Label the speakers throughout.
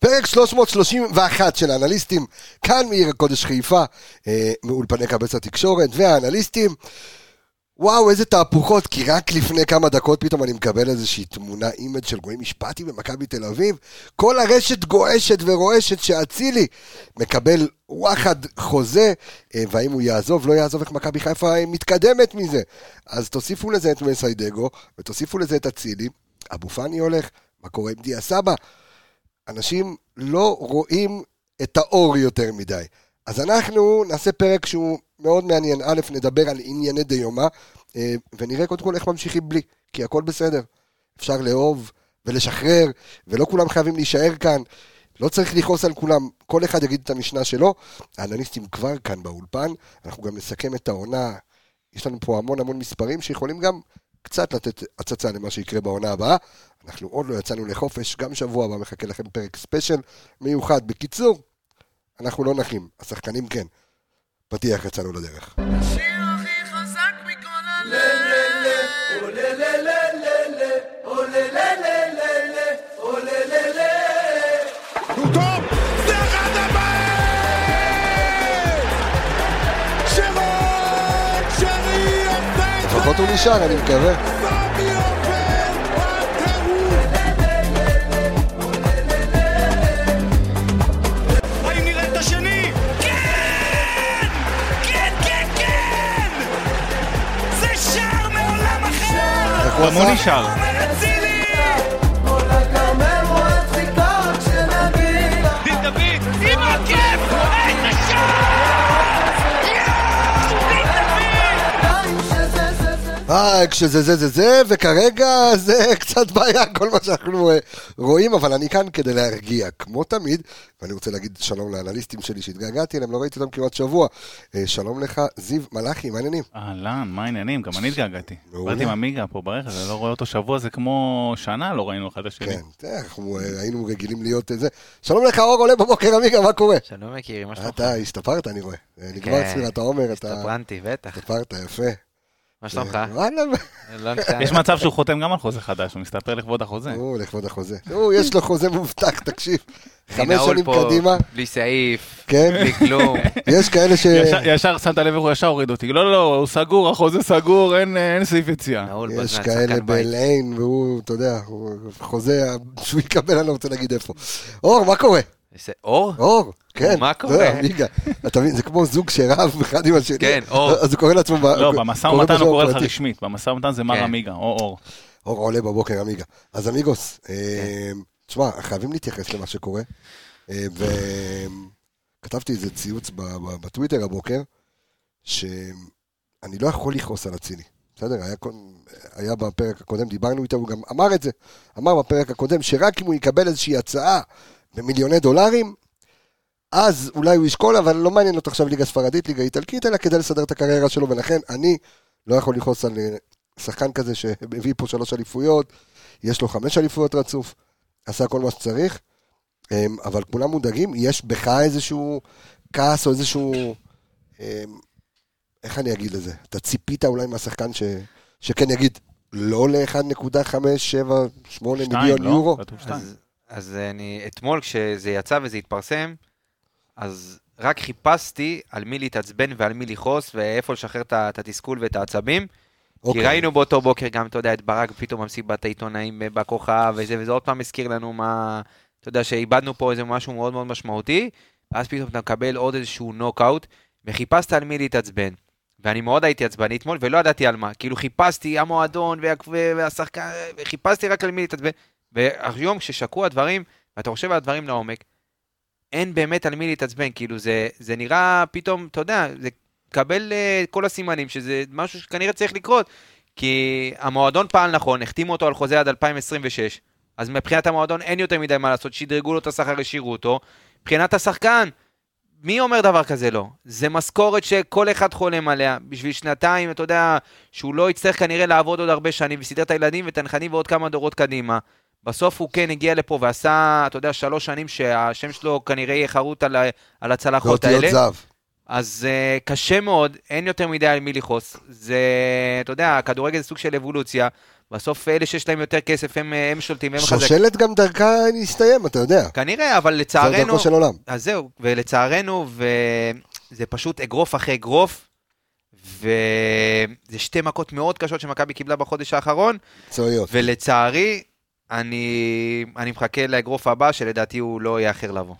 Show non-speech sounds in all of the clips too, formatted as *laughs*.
Speaker 1: פרק 331 של האנליסטים, כאן מעיר הקודש חיפה, אה, מאולפני קבץ התקשורת, והאנליסטים. וואו, איזה תהפוכות, כי רק לפני כמה דקות פתאום אני מקבל איזושהי תמונה, image של רועי משפתי במכבי תל אביב. כל הרשת גועשת ורועשת שאצילי מקבל וואחד חוזה, אה, והאם הוא יעזוב, לא יעזוב, איך מכבי חיפה מתקדמת מזה. אז תוסיפו לזה את מסאי דגו, ותוסיפו לזה את אצילי. אבו פאני הולך, מה קורה עם דיה סבא? אנשים לא רואים את האור יותר מדי. אז אנחנו נעשה פרק שהוא מאוד מעניין. א', נדבר על ענייני דיומא, אה, ונראה קודם כל איך ממשיכים בלי, כי הכל בסדר. אפשר לאהוב ולשחרר, ולא כולם חייבים להישאר כאן. לא צריך לכעוס על כולם, כל אחד יגיד את המשנה שלו. האנליסטים כבר כאן באולפן, אנחנו גם נסכם את העונה. יש לנו פה המון המון מספרים שיכולים גם קצת לתת הצצה למה שיקרה בעונה הבאה. אנחנו עוד לא יצאנו לחופש, גם שבוע הבא מחכה לכם פרק ספיישל מיוחד. בקיצור, אנחנו לא נחים, השחקנים כן. פתיח יצאנו לדרך.
Speaker 2: השיר
Speaker 1: לפחות הוא נשאר, אני מקווה.
Speaker 3: סמי עובד בטירוף!
Speaker 1: אה, כשזה זה זה זה, וכרגע זה *laughs* קצת בעיה, כל מה שאנחנו אה, רואים, אבל אני כאן כדי להרגיע, כמו תמיד, ואני רוצה להגיד שלום לאנליסטים שלי שהתגעגעתי אליהם, לא ראיתי אותם כמעט שבוע. אה, שלום לך, זיו מלאכי, מה העניינים?
Speaker 4: אהלן, מה העניינים? גם אני התגעגעתי. באתי עם עמיגה פה ברכב, אני לא רואה אותו שבוע, זה כמו שנה לא ראינו אחד את השני.
Speaker 1: כן, אנחנו אה, היינו רגילים להיות איזה... שלום לך, אור עולה בבוקר, עמיגה, מה קורה?
Speaker 5: שלום יקירי, מה שלומך?
Speaker 1: אתה השתפרת, אני רואה. אה, נגמר
Speaker 5: כן,
Speaker 1: ספירת העומר, אתה...
Speaker 5: הסתברנתי, בטח.
Speaker 1: השתפרת, יפה.
Speaker 5: מה שלומך? ניתן. *laughs*
Speaker 4: יש מצב שהוא חותם גם על חוזה חדש, הוא מסתפר לכבוד החוזה.
Speaker 1: הוא לכבוד החוזה. הוא, יש לו חוזה מובטח, תקשיב. חמש שנים קדימה,
Speaker 5: בלי סעיף,
Speaker 1: כן?
Speaker 5: בלי כלום. *laughs*
Speaker 1: יש כאלה ש...
Speaker 4: ישר- שמת לב איך הוא ישר הוריד אותי. לא, לא, לא, הוא סגור, החוזה סגור, אין סעיף יציאה.
Speaker 1: יש כאלה. בליין, והוא, אתה יודע, חוזה שהוא יקבל, אני לא רוצה להגיד איפה. אור, מה קורה?
Speaker 5: אור?
Speaker 1: אור, כן.
Speaker 5: מה
Speaker 1: לא,
Speaker 5: קורה?
Speaker 1: אתה מבין, זה כמו זוג שרב אחד עם השני.
Speaker 5: כן, אור.
Speaker 1: אז הוא קורא לעצמו... ב-
Speaker 4: לא, במשא ומתן הוא קורא לך. רשמית, במשא ומתן זה מר
Speaker 5: כן.
Speaker 4: עמיגה, או אור.
Speaker 1: אור עולה בבוקר, עמיגה. אז אמיגוס,
Speaker 5: כן.
Speaker 1: אה, תשמע, חייבים להתייחס למה שקורה. אה, וכתבתי איזה ציוץ בטוויטר הבוקר, שאני לא יכול לכעוס על אצילי. בסדר? היה, היה בפרק הקודם, דיברנו איתו, הוא גם אמר את זה. אמר בפרק הקודם, שרק אם הוא יקבל איזושהי הצעה במיליוני דולרים, אז אולי הוא ישקול, אבל לא מעניין אותו עכשיו ליגה ספרדית, ליגה איטלקית, אלא כדי לסדר את הקריירה שלו, ולכן אני לא יכול לכעוס על אה, שחקן כזה שהביא פה שלוש אליפויות, יש לו חמש אליפויות רצוף, עשה כל מה שצריך, אמ, אבל כולם מודאגים, יש בך איזשהו כעס או איזשהו... אמ, איך אני אגיד לזה? אתה ציפית אולי מהשחקן ש... שכן יגיד לא ל-1.578
Speaker 4: שתיים,
Speaker 1: מיליון
Speaker 4: לא?
Speaker 1: יורו?
Speaker 5: אז- אז אני, אתמול כשזה יצא וזה התפרסם, אז רק חיפשתי על מי להתעצבן ועל מי לכעוס ואיפה לשחרר את התסכול ואת העצבים. כי
Speaker 1: אוקיי.
Speaker 5: ראינו באותו בוקר גם, אתה יודע, את ברק פתאום במסיבת העיתונאים בכוכב וזה, וזה עוד פעם הזכיר לנו מה, אתה יודע, שאיבדנו פה איזה משהו מאוד מאוד משמעותי, ואז פתאום אתה מקבל עוד איזשהו נוקאוט, וחיפשת על מי להתעצבן. ואני מאוד הייתי עצבני אתמול, ולא ידעתי על מה. כאילו חיפשתי המועדון וה- והשחקן, וחיפשתי רק על מי להתעצבן. והיום כששקעו הדברים, ואתה חושב על הדברים לעומק, אין באמת על מי להתעצבן, כאילו זה, זה נראה פתאום, אתה יודע, זה קבל uh, כל הסימנים שזה משהו שכנראה צריך לקרות, כי המועדון פעל נכון, החתימו אותו על חוזה עד 2026, אז מבחינת המועדון אין יותר מדי מה לעשות, שדרגו לו את השכר, השאירו אותו. מבחינת השחקן, מי אומר דבר כזה לא? זה משכורת שכל אחד חולם עליה, בשביל שנתיים, אתה יודע, שהוא לא יצטרך כנראה לעבוד עוד הרבה שנים, וסידר את הילדים ואת הנכדים ועוד כמה דורות קדימה. בסוף הוא כן הגיע לפה ועשה, אתה יודע, שלוש שנים שהשם שלו כנראה יהיה חרוט על, על הצלחות האלה.
Speaker 1: זהב.
Speaker 5: אז uh, קשה מאוד, אין יותר מדי על מי לכעוס. זה, אתה יודע, הכדורגל זה סוג של אבולוציה. בסוף אלה שיש להם יותר כסף, הם, אה, הם שולטים, הם חזק.
Speaker 1: שושלת גם דרכה להסתיים, אתה יודע.
Speaker 5: כנראה, אבל
Speaker 1: זה
Speaker 5: לצערנו...
Speaker 1: דרכו של עולם.
Speaker 5: אז זהו, ולצערנו, וזה פשוט אגרוף אחרי אגרוף, וזה שתי מכות מאוד קשות שמכבי קיבלה בחודש האחרון,
Speaker 1: מקצועיות.
Speaker 5: ולצערי, אני, אני מחכה לאגרוף הבא, שלדעתי הוא לא יאחר לבוא.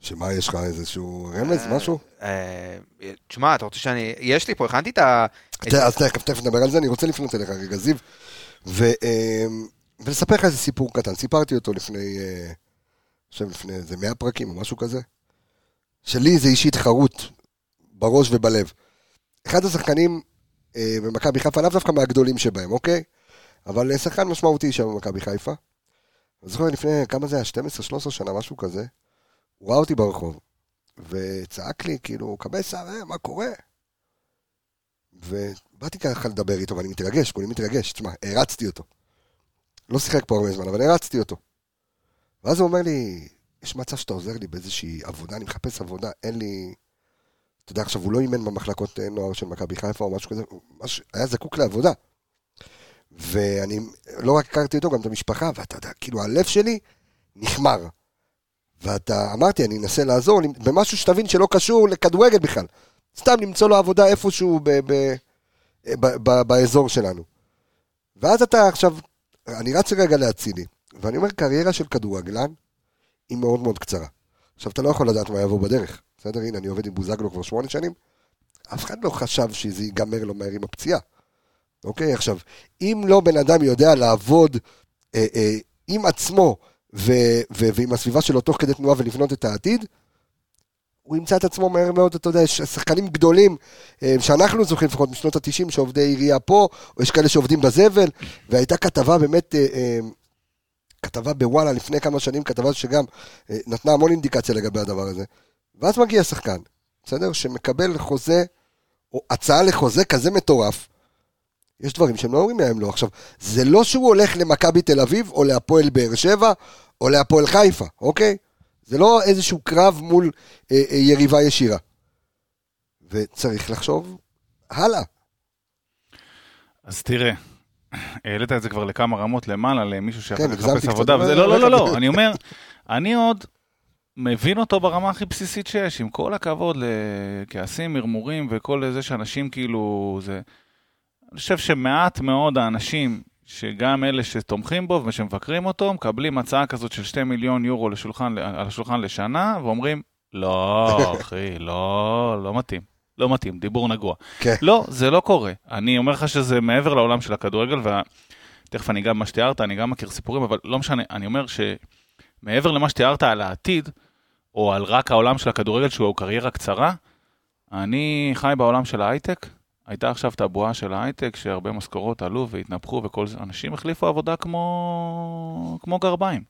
Speaker 1: שמה, יש לך איזשהו רמז, משהו?
Speaker 5: אה, תשמע, אתה רוצה שאני... יש לי פה, הכנתי את ה...
Speaker 1: אז תכף, תכף נדבר על זה, אני רוצה לפנות אליך רגע, זיו, אה, ולספר לך איזה סיפור קטן. סיפרתי אותו לפני, אה, אני חושב לפני איזה 100 פרקים או משהו כזה. שלי זה אישית חרוט בראש ובלב. אחד השחקנים אה, במכבי חיפה, לאו דווקא מהגדולים שבהם, אוקיי? אבל אה, שחקן משמעותי שם במכבי חיפה. אני זוכר לפני, כמה זה היה? 12-13 שנה, משהו כזה. הוא ראה אותי ברחוב, וצעק לי, כאילו, קבסה, אה, מה קורה? ובאתי ככה לדבר איתו, ואני מתרגש, כולי מתרגש, תשמע, הרצתי אותו. לא שיחק פה הרבה זמן, אבל הרצתי אותו. ואז הוא אומר לי, יש מצב שאתה עוזר לי באיזושהי עבודה, אני מחפש עבודה, אין לי... אתה יודע, עכשיו, הוא לא אימן במחלקות אה, נוער של מכבי חיפה או משהו כזה, הוא ממש היה זקוק לעבודה. ואני לא רק הכרתי אותו, גם את המשפחה, ואתה יודע, כאילו, הלב שלי נחמר. ואתה, אמרתי, אני אנסה לעזור במשהו שתבין שלא קשור לכדורגל בכלל. סתם למצוא לו עבודה איפשהו ב, ב, ב, ב, באזור שלנו. ואז אתה עכשיו, אני רץ רגע להצילי, ואני אומר, קריירה של כדורגלן היא מאוד מאוד קצרה. עכשיו, אתה לא יכול לדעת מה יבוא בדרך. בסדר? הנה, אני עובד עם בוזגלו כבר שמונה שנים. אף אחד לא חשב שזה ייגמר לו מהר עם הפציעה. אוקיי? עכשיו, אם לא בן אדם יודע לעבוד אה, אה, עם עצמו ו, ו, ועם הסביבה שלו תוך כדי תנועה ולבנות את העתיד, הוא ימצא את עצמו מהר מאוד, אתה יודע, יש שחקנים גדולים, אה, שאנחנו זוכרים לפחות משנות ה-90, שעובדי עירייה פה, או יש כאלה שעובדים בזבל, והייתה כתבה באמת, אה, אה, כתבה בוואלה לפני כמה שנים, כתבה שגם נתנה המון אינדיקציה לגבי הדבר הזה. ואז מגיע שחקן, בסדר? שמקבל חוזה, או הצעה לחוזה כזה מטורף, יש דברים שהם לא אומרים להם לא. עכשיו, זה לא שהוא הולך למכבי תל אביב, או להפועל באר שבע, או להפועל חיפה, אוקיי? זה לא איזשהו קרב מול אה, אה, יריבה ישירה. וצריך לחשוב הלאה.
Speaker 4: אז תראה, העלית את זה כבר לכמה רמות למעלה, למישהו שיכול
Speaker 1: כן,
Speaker 4: לחפש עבודה, וזה, לא, לא, לא, לא, אני אומר, אני עוד מבין אותו ברמה הכי בסיסית שיש, עם כל הכבוד לכעסים, מרמורים וכל זה שאנשים כאילו, זה... אני חושב שמעט מאוד האנשים, שגם אלה שתומכים בו ושמבקרים אותו, מקבלים הצעה כזאת של 2 מיליון יורו לשולחן, על השולחן לשנה, ואומרים, לא, אחי, לא, לא מתאים. לא מתאים, דיבור נגוע.
Speaker 1: כן.
Speaker 4: לא, זה לא קורה. אני אומר לך שזה מעבר לעולם של הכדורגל, ותכף אני אגע במה שתיארת, אני גם מכיר סיפורים, אבל לא משנה, אני אומר שמעבר למה שתיארת על העתיד, או על רק העולם של הכדורגל, שהוא קריירה קצרה, אני חי בעולם של ההייטק. הייתה עכשיו את הבועה של ההייטק, שהרבה משכורות עלו והתנפחו, וכל זה, אנשים החליפו עבודה כמו, כמו גרביים.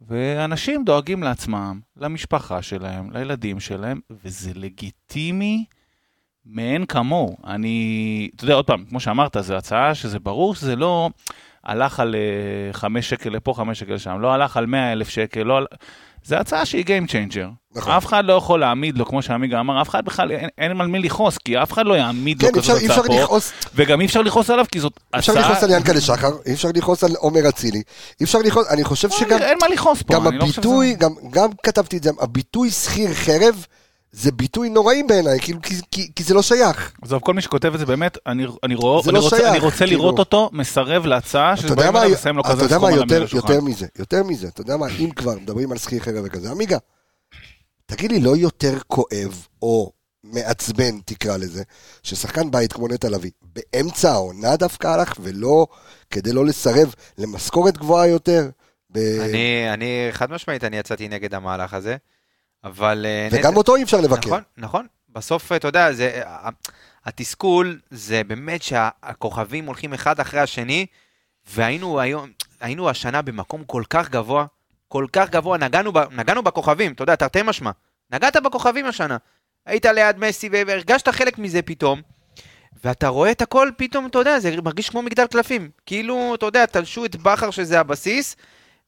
Speaker 4: ואנשים דואגים לעצמם, למשפחה שלהם, לילדים שלהם, וזה לגיטימי מאין כמוהו. אני, אתה יודע, עוד פעם, כמו שאמרת, זו הצעה שזה ברור שזה לא הלך על אה, חמש שקל לפה, חמש שקל שם, לא הלך על מאה אלף שקל, לא על... זו הצעה שהיא Game Changer.
Speaker 1: נכון.
Speaker 4: אף אחד לא יכול להעמיד לו, כמו שעמיגה אמר, אף אחד בכלל, אין, אין על מי לכעוס, כי אף אחד לא יעמיד
Speaker 1: כן,
Speaker 4: לו
Speaker 1: אפשר-
Speaker 4: כזאת
Speaker 1: אפשר
Speaker 4: הצעה פה,
Speaker 1: לכעוס,
Speaker 4: וגם אי אפשר לכעוס עליו, כי זאת
Speaker 1: אפשר
Speaker 4: הצעה...
Speaker 1: לכעוס על ינקלה שחר, אי אפשר לכעוס על עומר אצילי, אי אפשר לכעוס, אני חושב שגם
Speaker 4: אין מה לכעוס פה,
Speaker 1: גם
Speaker 4: לא חושב שזה-
Speaker 1: הביטוי, גם, גם כתבתי את זה, הביטוי שכיר חרב, זה ביטוי נוראי בעיניי, כאילו, כי, כי, כי זה לא שייך.
Speaker 4: עזוב, כל מי שכותב את זה באמת, אני, אני, רוא,
Speaker 1: זה
Speaker 4: אני,
Speaker 1: לא
Speaker 4: רוצה,
Speaker 1: שייך,
Speaker 4: אני רוצה
Speaker 1: כאילו.
Speaker 4: לראות אותו מסרב להצעה
Speaker 1: אתה יודע
Speaker 4: שבאים
Speaker 1: מה,
Speaker 4: אליו ושמים לו
Speaker 1: אתה
Speaker 4: כזה
Speaker 1: יודע
Speaker 4: סכום
Speaker 1: מה
Speaker 4: על
Speaker 1: יותר. יותר מזה, יותר מזה, אתה יודע מה, אם כבר מדברים על שכיר חרב וכזה, עמיגה, תגיד לי, לא יותר כואב, או מעצבן, תקרא לזה, ששחקן בית כמו נטע לביא, באמצע העונה דווקא הלך, ולא, כדי לא לסרב למשכורת גבוהה יותר, ב...
Speaker 5: אני, אני, חד משמעית, אני יצאתי נגד המהלך הזה, אבל... אה,
Speaker 1: וגם
Speaker 5: נטע-
Speaker 1: אותו אי אפשר לבקר.
Speaker 5: נכון, נכון. בסוף, אתה יודע, זה, ה- התסכול זה באמת שהכוכבים הולכים אחד אחרי השני, והיינו היום, היינו השנה במקום כל כך גבוה, כל כך גבוה, נגענו, ב, נגענו בכוכבים, אתה יודע, תרתי משמע. נגעת בכוכבים השנה. היית ליד מסי והרגשת חלק מזה פתאום, ואתה רואה את הכל פתאום, אתה יודע, זה מרגיש כמו מגדל קלפים. כאילו, אתה יודע, תלשו את בכר שזה הבסיס,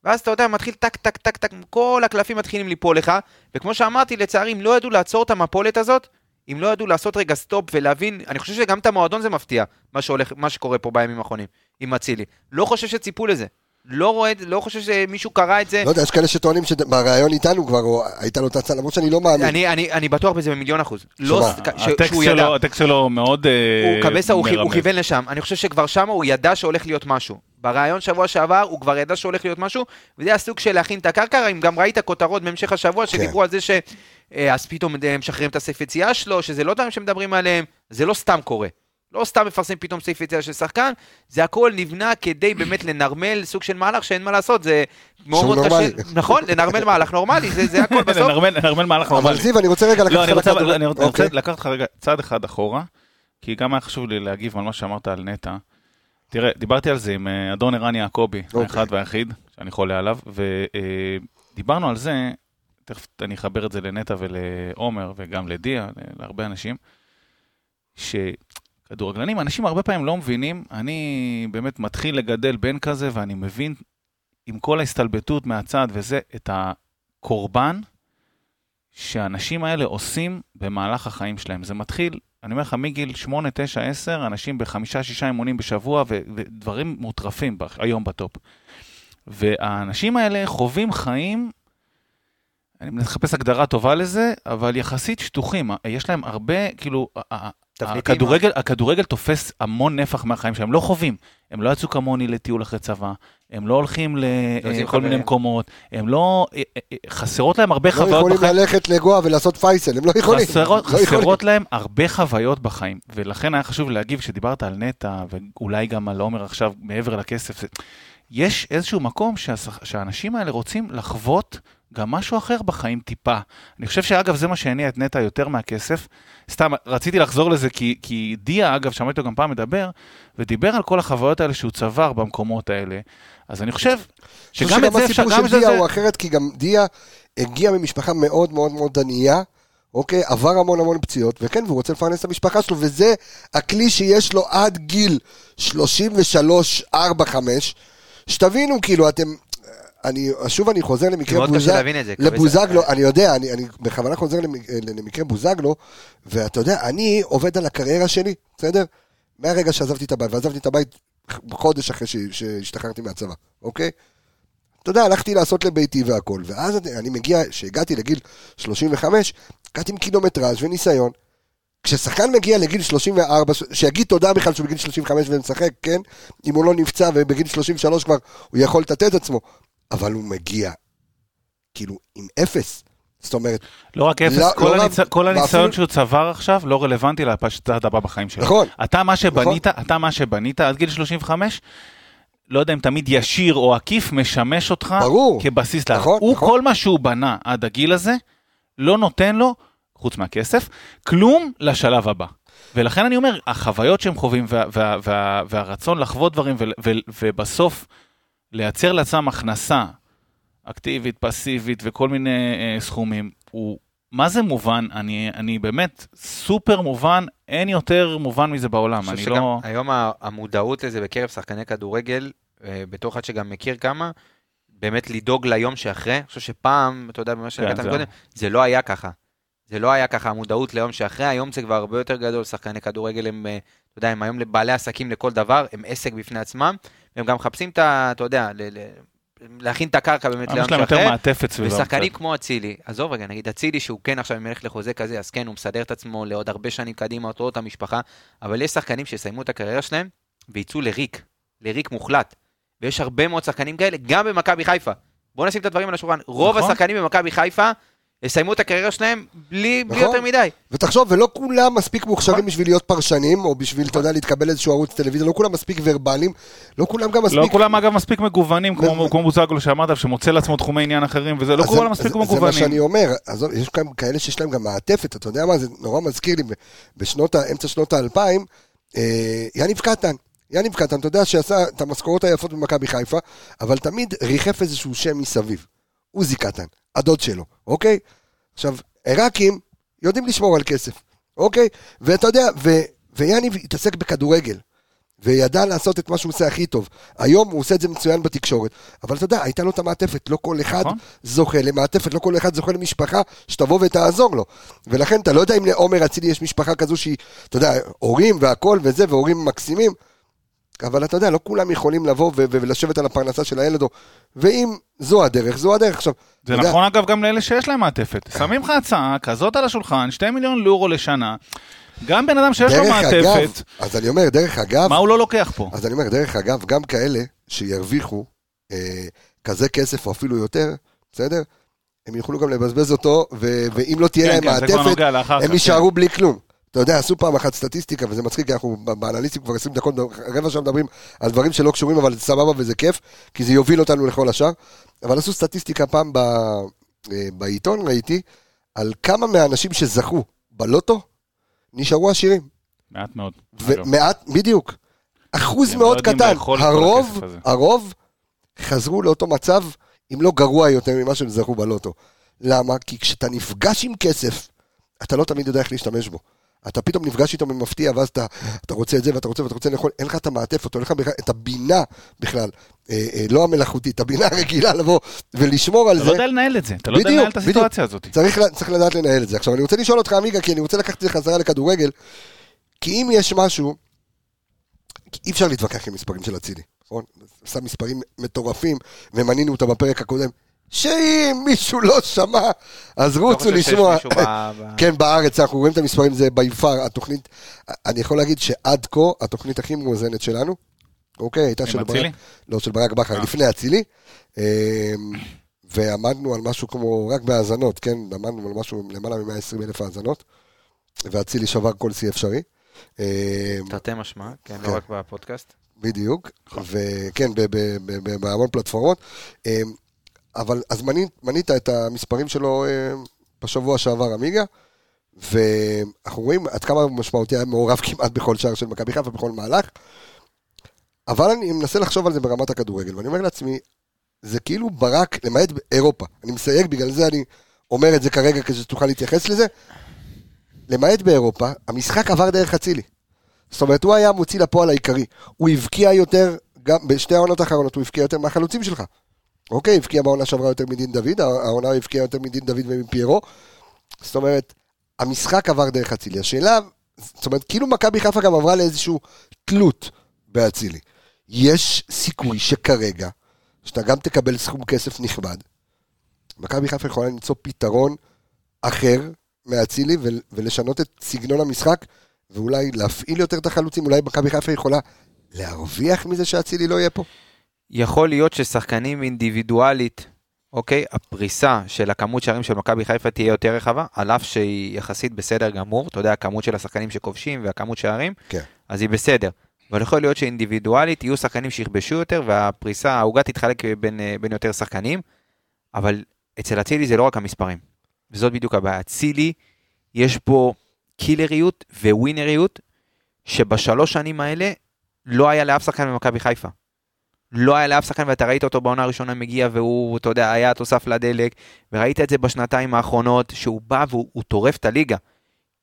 Speaker 5: ואז אתה יודע, מתחיל טק, טק, טק, טק, כל הקלפים מתחילים ליפול לך, וכמו שאמרתי, לצערי, אם לא ידעו לעצור את המפולת הזאת, אם לא ידעו לעשות רגע סטופ ולהבין, אני חושב שגם את המועדון זה מפתיע, מה, שהולך, מה שקורה פה בימים האחרונים. עם אצילי. לא חושב שציפו לזה. לא רואה, לא חושב שמישהו קרא את זה.
Speaker 1: לא יודע, יש כאלה שטוענים שבריאיון איתנו כבר, או הייתה לו את ההצעה, למרות שאני לא מאמין.
Speaker 5: אני, אני, אני בטוח בזה במיליון אחוז. לא, ש-
Speaker 4: הטקסט. שלו, הטקסט שלו מאוד אה,
Speaker 5: הוא קבסה, הוא, כי- הוא
Speaker 4: מרמז.
Speaker 5: כיוון לשם. אני חושב שכבר שם הוא ידע שהולך להיות משהו. בריאיון שבוע שעבר הוא כבר ידע שהולך להיות משהו, וזה הסוג של להכין את הקרקע, אם גם ראית כותרות בהמשך השבוע שדיברו על זה ש... אה, אז פתאום משחררים את הסעיף יציאה שלו, שזה לא דברים שמדברים עליהם, זה לא סתם קורה. לא סתם מפרסם פתאום סעיף יציאה של שחקן, זה הכל נבנה כדי באמת לנרמל סוג של מהלך שאין מה לעשות, זה מאוד מאוד קשה. נכון, לנרמל מהלך נורמלי, זה, זה הכל בסוף.
Speaker 4: לנרמל לנרמל מהלך
Speaker 1: אבל
Speaker 4: נורמלי.
Speaker 1: זיו, אני רוצה רגע
Speaker 4: לא,
Speaker 1: לקחת
Speaker 4: אני
Speaker 1: לך לכדור-
Speaker 4: אני רוצה
Speaker 1: אוקיי.
Speaker 4: לקחת אותך רגע צעד אחד אחורה, כי גם היה חשוב לי להגיב על מה שאמרת על נטע. תראה, דיברתי על זה עם אה, אדון ערן יעקבי,
Speaker 1: אוקיי.
Speaker 4: האחד והיחיד, שאני חולה עליו, ודיברנו על זה, תכף אני אחבר את זה לנטע ולעומר וגם לדיה, להרבה אנשים, שכדורגלנים, אנשים הרבה פעמים לא מבינים, אני באמת מתחיל לגדל בן כזה, ואני מבין עם כל ההסתלבטות מהצד וזה, את הקורבן שהאנשים האלה עושים במהלך החיים שלהם. זה מתחיל, אני אומר לך, מגיל 8, 9, 10, אנשים בחמישה, שישה אימונים בשבוע, ודברים מוטרפים היום בטופ. והאנשים האלה חווים חיים, אני מחפש הגדרה טובה לזה, אבל יחסית שטוחים. יש להם הרבה, כאילו, הכדורגל, הכדורגל תופס המון נפח מהחיים שלהם, הם לא חווים. הם לא יצאו כמוני לטיול אחרי צבא, הם לא הולכים לכל מיני
Speaker 5: חברים.
Speaker 4: מקומות, הם לא, אה, אה, אה, חסרות להם הרבה
Speaker 1: לא
Speaker 4: חוויות
Speaker 1: יכולים
Speaker 4: בחיים.
Speaker 1: ללכת לגואה ולעשות פייסל, הם לא יכולים.
Speaker 4: חסרות,
Speaker 1: לא יכולים.
Speaker 4: חסרות להם הרבה חוויות בחיים, ולכן היה חשוב להגיב כשדיברת על נטע, ואולי גם על עומר עכשיו, מעבר לכסף. יש איזשהו מקום. שהאנשים האלה רוצים לחוות גם משהו אחר בחיים טיפה. אני חושב שאגב, זה מה שהניע את נטע יותר מהכסף. סתם, רציתי לחזור לזה, כי, כי דיה, אגב, שמעתי אותו גם פעם מדבר, ודיבר על כל החוויות האלה שהוא צבר במקומות האלה. אז אני חושב
Speaker 1: אני חושב
Speaker 4: שגם את זה אפשר,
Speaker 1: הסיפור
Speaker 4: גם
Speaker 1: של
Speaker 4: את זה...
Speaker 1: דיה הוא אחרת, כי גם דיה הגיע ממשפחה מאוד מאוד מאוד ענייה, אוקיי? עבר המון המון פציעות, וכן, והוא רוצה לפרנס את המשפחה שלו, וזה הכלי שיש לו עד גיל 33, 4, 5. שתבינו, כאילו, אתם... אני, שוב אני חוזר למקרה בוזגלו, לבוזגלו,
Speaker 5: קבסה.
Speaker 1: אני יודע, אני, אני בכוונה חוזר למק- למקרה בוזגלו, ואתה יודע, אני עובד על הקריירה שלי, בסדר? מהרגע שעזבתי את הבית, ועזבתי את הבית חודש אחרי שהשתחררתי מהצבא, אוקיי? אתה יודע, הלכתי לעשות לביתי והכל, ואז אני מגיע, כשהגעתי לגיל 35, הגעתי עם קילומטראז' וניסיון. כששחקן מגיע לגיל 34, ש- שיגיד תודה בכלל שהוא בגיל 35 ומשחק, כן? אם הוא לא נפצע ובגיל 33 כבר הוא יכול את עצמו, אבל הוא מגיע, כאילו, עם אפס. זאת אומרת,
Speaker 4: לא רק אפס,
Speaker 1: לא-
Speaker 4: כל,
Speaker 1: לא
Speaker 4: הניצ...
Speaker 1: רב-
Speaker 4: כל הניסיון
Speaker 1: ואפילו-
Speaker 4: שהוא צבר עכשיו לא רלוונטי לצעד הבא בחיים שלו.
Speaker 1: נכון.
Speaker 4: אתה מה שבנית, אתה מה שבנית עד גיל 35, לא יודע אם תמיד ישיר או עקיף, משמש אותך
Speaker 1: ברור.
Speaker 4: כבסיס. לה-
Speaker 1: נכון,
Speaker 4: הוא,
Speaker 1: נכון.
Speaker 4: כל מה שהוא בנה עד הגיל הזה, לא נותן לו, חוץ מהכסף, כלום לשלב הבא. ולכן אני אומר, החוויות שהם חווים וה, וה, וה, והרצון לחוות דברים ו, ו, ובסוף לייצר לעצמם הכנסה אקטיבית, פסיבית וכל מיני אה, סכומים, הוא מה זה מובן? אני, אני באמת סופר מובן, אין יותר מובן מזה בעולם.
Speaker 5: אני
Speaker 4: לא...
Speaker 5: היום המודעות לזה בקרב שחקני כדורגל, אה, בתור אחד שגם מכיר כמה, באמת לדאוג ליום שאחרי. אני חושב שפעם, אתה יודע, במה שנגעת
Speaker 4: זהו.
Speaker 5: קודם, זה לא היה ככה. זה לא היה ככה, המודעות ליום שאחרי, היום זה כבר הרבה יותר גדול, שחקני כדורגל הם, אה, אתה יודע, הם היום בעלי עסקים לכל דבר, הם עסק בפני עצמם, והם גם מחפשים את ה... אתה יודע, להכין את הקרקע באמת
Speaker 4: יש
Speaker 5: ליום
Speaker 4: להם יותר. מעטפת סביבם.
Speaker 5: ושחקנים. כמו אצילי, עזוב רגע, נגיד אצילי שהוא כן עכשיו אם ילך לחוזה כזה, אז כן, הוא מסדר את עצמו לעוד הרבה שנים קדימה, אותו את המשפחה, אבל יש שחקנים שיסיימו את הקריירה שלהם ויצאו לריק, לריק מוחלט. ויש הרבה מאוד שחקנים כאלה, גם במכבי חיפה. בואו נשים את הדברים על השולחן. רוב
Speaker 4: נכון.
Speaker 5: השחקנים במכבי חיפה יסיימו את הקריירה שלהם בלי, בלי
Speaker 1: נכון.
Speaker 5: יותר מדי.
Speaker 1: ותחשוב, ולא כולם מספיק מוכשרים
Speaker 5: נכון.
Speaker 1: בשביל להיות פרשנים, או בשביל, אתה יודע, להתקבל איזשהו ערוץ טלוויזיה, לא כולם מספיק ורבליים, לא כולם גם מספיק...
Speaker 4: לא כולם אגב מספיק מגוונים, כמו
Speaker 1: מ-
Speaker 4: כמו בוזגלו שאמרת, שמוצא לעצמו תחומי עניין אחרים, וזה לא
Speaker 1: אז
Speaker 4: כולם
Speaker 1: זה-
Speaker 4: מספיק
Speaker 1: זה- זה מה
Speaker 4: מגוונים.
Speaker 1: שאני אומר, עזוב, יש גם כאלה שיש להם גם מעטפת, אתה יודע מה, זה נורא מזכיר לי, בשנות, אמצע שנות האלפיים, אה, יניב קטן. יניב קטן, אתה יודע שעשה את המשכורות היפות במכבי חיפה, אבל תמיד ריחף איזשהו שם מסביב. עוזי קטן, הדוד שלו, אוקיי? עכשיו, עיראקים יודעים לשמור על כסף, אוקיי? ואתה יודע, ו, ויאניב התעסק בכדורגל. וידע לעשות את מה שהוא עושה הכי טוב. היום הוא עושה את זה מצוין בתקשורת, אבל אתה יודע, הייתה לו את המעטפת, לא כל אחד
Speaker 4: נכון.
Speaker 1: זוכה למעטפת, לא כל אחד זוכה למשפחה שתבוא ותעזור לו. ולכן אתה לא יודע אם לעומר אצילי יש משפחה כזו שהיא, אתה יודע, הורים והכל וזה, והורים מקסימים. אבל אתה יודע, לא כולם יכולים לבוא ו- ולשבת על הפרנסה של הילד, או- ואם זו הדרך, זו הדרך. עכשיו,
Speaker 4: זה
Speaker 1: יודע,
Speaker 4: נכון אגב גם לאלה שיש להם מעטפת. שמים לך הצעה כזאת על השולחן, 2 מיליון לורו לשנה, גם בן אדם שיש לו
Speaker 1: דרך אגב,
Speaker 4: מעטפת,
Speaker 1: אז אני אומר, דרך אגב,
Speaker 4: מה הוא לא לוקח פה?
Speaker 1: אז אני אומר, דרך אגב, גם כאלה שירוויחו אה, כזה כסף או אפילו יותר, בסדר? הם יוכלו גם לבזבז אותו, ו- ואם לא תהיה
Speaker 4: כן,
Speaker 1: להם
Speaker 4: כן,
Speaker 1: מעטפת. הם
Speaker 4: כן.
Speaker 1: יישארו בלי כלום. אתה יודע, עשו פעם אחת סטטיסטיקה, וזה מצחיק, כי אנחנו באנליסטים כבר 20 דקות, רבע שעה מדברים על דברים שלא קשורים, אבל סבבה וזה כיף, כי זה יוביל אותנו לכל השאר. אבל עשו סטטיסטיקה פעם ב, אה, בעיתון, ראיתי, על כמה מהאנשים שזכו בלוטו, נשארו עשירים.
Speaker 4: מעט מאוד. אגב.
Speaker 1: ומעט, בדיוק. אחוז
Speaker 4: לא
Speaker 1: מאוד
Speaker 4: יודעים
Speaker 1: קטן. הרוב. הרוב חזרו לאותו מצב, אם לא גרוע יותר ממה שהם זכו בלוטו. למה? כי כשאתה נפגש עם כסף, אתה לא תמיד יודע איך להשתמש בו. אתה פתאום נפגש איתו במפתיע, ואז אתה, אתה רוצה את זה, ואתה רוצה ואתה רוצה לאכול, אין לך את המעטפת, אין לך את הבינה בכלל, אה, אה, לא המלאכותית, את הבינה *laughs* הרגילה לבוא ולשמור על
Speaker 4: אתה
Speaker 1: זה.
Speaker 4: לא יודע לנהל את זה, אתה לא יודע לנהל את הסיטואציה הזאת.
Speaker 1: צריך, צריך לדעת לנהל את זה. עכשיו, אני רוצה לשאול אותך, עמיגה, כי אני רוצה לקחת את זה חזרה לכדורגל, כי אם יש משהו, אי אפשר להתווכח עם מספרים של אצילי, נכון? שם מספרים מטורפים, ומנינו אותם בפרק הקודם, שאם מישהו לא שמע, אז רוצו לשמוע. *laughs* כן, בארץ אנחנו רואים את המספרים, זה בי פאר, התוכנית, אני יכול להגיד שעד כה, התוכנית הכי מאוזנת שלנו, אוקיי, הייתה של ברק? לא, של ברק בכר,
Speaker 4: אה.
Speaker 1: לפני אצילי, אמ, ועמדנו על משהו כמו, רק בהאזנות, כן, עמדנו על משהו למעלה מ-120 אלף האזנות, ואצילי שבר כל שיא אפשרי. אמ,
Speaker 5: תרתי משמע, כן,
Speaker 1: כן.
Speaker 5: לא רק בפודקאסט.
Speaker 1: בדיוק, וכן, ב- ב- בהמון פלטפורמות. אבל אז מנית, מנית את המספרים שלו אמ, בשבוע שעבר, עמיגה, ואנחנו רואים עד כמה משמעותי היה מעורב *laughs* כמעט בכל שער של מכבי חיפה, בכל מהלך. אבל אני מנסה לחשוב על זה ברמת הכדורגל, ואני אומר לעצמי, זה כאילו ברק, למעט באירופה, אני מסייג, בגלל זה אני אומר את זה כרגע כדי שתוכל להתייחס לזה, למעט באירופה, המשחק עבר דרך אצילי. זאת אומרת, הוא היה המוציא לפועל העיקרי. הוא הבקיע יותר, גם בשתי העונות האחרונות הוא הבקיע יותר מהחלוצים שלך. אוקיי, הבקיע בעונה שעברה יותר מדין דוד, העונה הוא הבקיע יותר מדין דוד ומפיירו. זאת אומרת, המשחק עבר דרך אצילי. השאלה, זאת אומרת, כאילו מכבי חיפה גם עברה לאיזושהי תלות באצילי. יש סיכוי שכרגע, שאתה גם תקבל סכום כסף נכבד, מכבי חיפה יכולה למצוא פתרון אחר מאצילי ול- ולשנות את סגנון המשחק, ואולי להפעיל יותר את החלוצים, אולי מכבי חיפה יכולה להרוויח מזה שאצילי לא יהיה פה?
Speaker 5: יכול להיות ששחקנים אינדיבידואלית, אוקיי, הפריסה של הכמות שערים של מכבי חיפה תהיה יותר רחבה, על אף שהיא יחסית בסדר גמור, אתה יודע, הכמות של השחקנים שכובשים והכמות שערים,
Speaker 1: כן.
Speaker 5: אז היא בסדר. אבל יכול להיות שאינדיבידואלית יהיו שחקנים שיכבשו יותר, והפריסה, העוגה תתחלק בין, אה, בין יותר שחקנים, אבל אצל אצילי זה לא רק המספרים. וזאת בדיוק הבעיה. אצילי, יש בו קילריות וווינריות, שבשלוש שנים האלה לא היה לאף שחקן במכבי חיפה. לא היה לאף שחקן, ואתה ראית אותו בעונה הראשונה מגיע, והוא, אתה יודע, היה תוסף לדלק, וראית את זה בשנתיים האחרונות, שהוא בא והוא הוא טורף את הליגה.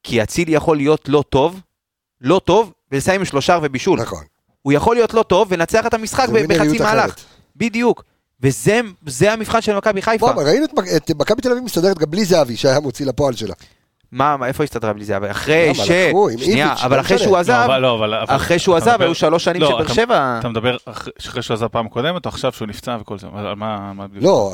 Speaker 5: כי אצילי יכול להיות לא טוב, לא טוב, ולסיים עם שלושה ובישול.
Speaker 1: נכון.
Speaker 5: הוא יכול להיות לא טוב ולנצח את המשחק בחצי מהלך.
Speaker 1: אחרת.
Speaker 5: בדיוק. וזה זה המבחן של מכבי חיפה.
Speaker 1: בוא, ראינו את מכבי תל אביב מסתדרת גם בלי זהבי, שהיה מוציא לפועל שלה.
Speaker 5: מה, מה, איפה הסתדרה בלי זה? אבל אחרי
Speaker 1: למה?
Speaker 5: ש... שנייה, אבל
Speaker 1: לא
Speaker 5: אחרי. שהוא
Speaker 4: לא,
Speaker 5: עזב,
Speaker 4: אבל- לא, אבל- אבל-
Speaker 5: אחרי שהוא עזב, היו שלוש שנים
Speaker 4: לא,
Speaker 5: שבאר
Speaker 4: אתה-
Speaker 5: שבע...
Speaker 4: אתה מדבר אח- אחרי שהוא עזב פעם קודמת, או עכשיו שהוא נפצע וכל זה? על מה...
Speaker 1: לא,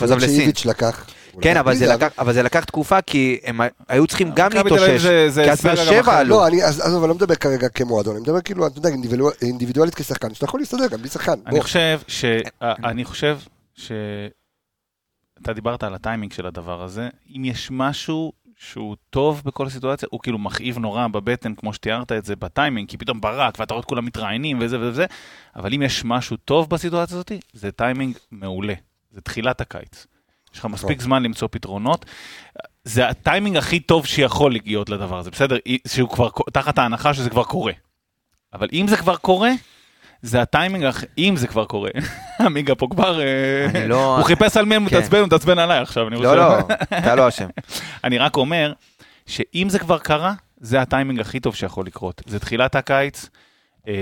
Speaker 5: לסין.
Speaker 1: שאיביץ' לקח.
Speaker 5: כן, אבל זה. לקח- אבל זה לקח תקופה, כי הם היו צריכים גם להתאושש. כי אז באר
Speaker 4: גם
Speaker 5: שבע. עלו.
Speaker 1: לא, אני, אז, עזוב, אני לא מדבר כרגע כמועדון, אני מדבר כאילו, אתה יודע, אינדיבידואל- אינדיבידואלית כשחקן, שאתה יכול להסתדר גם בלי שחקן.
Speaker 4: אני. חושב ש... אני חושב ש... אתה דיברת על הטיימינג של הדבר הזה. אם יש משהו שהוא טוב בכל הסיטואציה, הוא כאילו מכאיב נורא בבטן, כמו שתיארת את זה בטיימינג, כי פתאום ברק, ואתה רואה את כולם מתראיינים וזה וזה, אבל אם יש משהו טוב בסיטואציה הזאת, זה טיימינג מעולה. זה תחילת הקיץ. יש לך מספיק זמן למצוא פתרונות. זה הטיימינג הכי טוב שיכול להיות לדבר הזה, בסדר? שהוא כבר, תחת ההנחה שזה כבר קורה. אבל אם זה כבר קורה, זה הטיימינג, אם זה כבר קורה. *laughs* עמיגה פה כבר, אה,
Speaker 5: לא-
Speaker 4: הוא חיפש על מי הוא
Speaker 5: כן.
Speaker 4: מתעצבן, הוא מתעצבן עליי עכשיו. אני
Speaker 5: לא,
Speaker 4: רוצה-
Speaker 5: לא, אתה לא אשם. *laughs*
Speaker 4: אני רק אומר, שאם זה כבר קרה, זה הטיימינג הכי טוב שיכול לקרות. זה תחילת הקיץ, אה,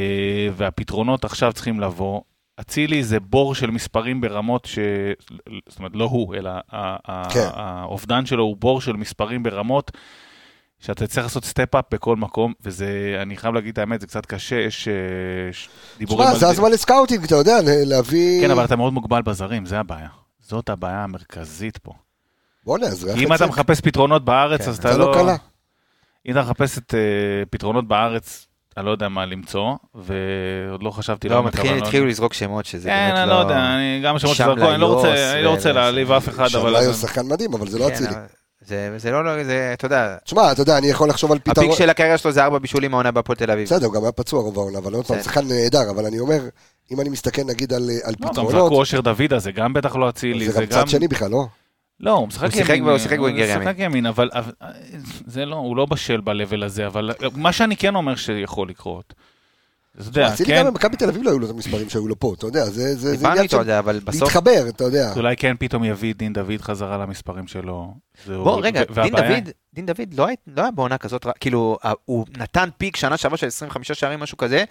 Speaker 4: והפתרונות עכשיו צריכים לבוא. אצילי זה בור של מספרים ברמות ש... זאת אומרת, לא הוא, אלא
Speaker 1: כן.
Speaker 4: האובדן שלו הוא בור של מספרים ברמות שאתה צריך לעשות step-up בכל מקום, וזה, אני חייב להגיד את האמת, זה קצת קשה, יש אה, ש- דיבורים
Speaker 1: תשמע, זה
Speaker 4: זה.
Speaker 1: הזמן לסקאוטינג, אתה יודע, להביא...
Speaker 4: כן, אבל אתה מאוד מוגבל בזרים, זה הבעיה. זאת הבעיה המרכזית פה.
Speaker 1: בוא'נה, אז ריח
Speaker 4: כי אם אתה. מחפש פתרונות בארץ,
Speaker 5: כן,
Speaker 4: אז אתה
Speaker 1: זה
Speaker 4: לא...
Speaker 1: לא קלה.
Speaker 4: אם אתה מחפש את אה, פתרונות בארץ, אני לא יודע מה למצוא, ועוד לא חשבתי
Speaker 5: לא,
Speaker 4: לעומק,
Speaker 5: מתחיל-
Speaker 4: אבל לא-
Speaker 5: התחילו לזרוק שמות שזה
Speaker 4: כן,
Speaker 5: באמת
Speaker 4: אני לא יודע, אני גם שמות
Speaker 5: שם
Speaker 4: שזרקו, אני לא רוצה, לא להעליב אף אחד, אבל...
Speaker 1: שאולי הוא שחקן מדהים, אבל זה לא
Speaker 5: כן,
Speaker 1: אצילי.
Speaker 5: זה זה לא, לא- זה, אתה יודע,
Speaker 1: תשמע, אתה יודע, אני יכול לחשוב על פתרון...
Speaker 5: הפיק של הקריירה שלו זה ארבע בישולים העונה בהפועל תל אביב.
Speaker 1: בסדר, הוא גם היה פצוע רוב העונה, אבל עוד פעם. שחקן נהדר, אבל אני אומר, אם אני מסתכל נגיד על על
Speaker 4: לא, גם
Speaker 1: פתרונות,
Speaker 4: זרקו אושר דוידה, זה גם בטח לא אצילי,
Speaker 1: זה
Speaker 4: זה
Speaker 1: גם
Speaker 4: גם...
Speaker 1: צד שני בכלל, לא?
Speaker 4: לא, הוא משחק
Speaker 5: הוא שיחק
Speaker 4: ימין.
Speaker 5: והוא שיחק ווינגר
Speaker 4: הוא שיחק ימין, אבל אבל- זה לא, הוא לא בשל ב-level הזה, אבל מה שאני כן אומר שיכול לקרות. אתה יודע,
Speaker 1: אצילי
Speaker 4: כן,
Speaker 1: גם במכבי תל אביב לא היו לו את המספרים שהיו לו פה, אתה יודע, זה עניין של. להתחבר, אתה יודע.
Speaker 4: אולי כן פתאום יביא את דין דוד חזרה למספרים שלו.
Speaker 5: בוא, רגע, דין דוד, דין דוד לא היה- לא היה בעונה כזאת, כאילו, הוא נתן peak שנה שעברה של 25 שערים, משהו כזה.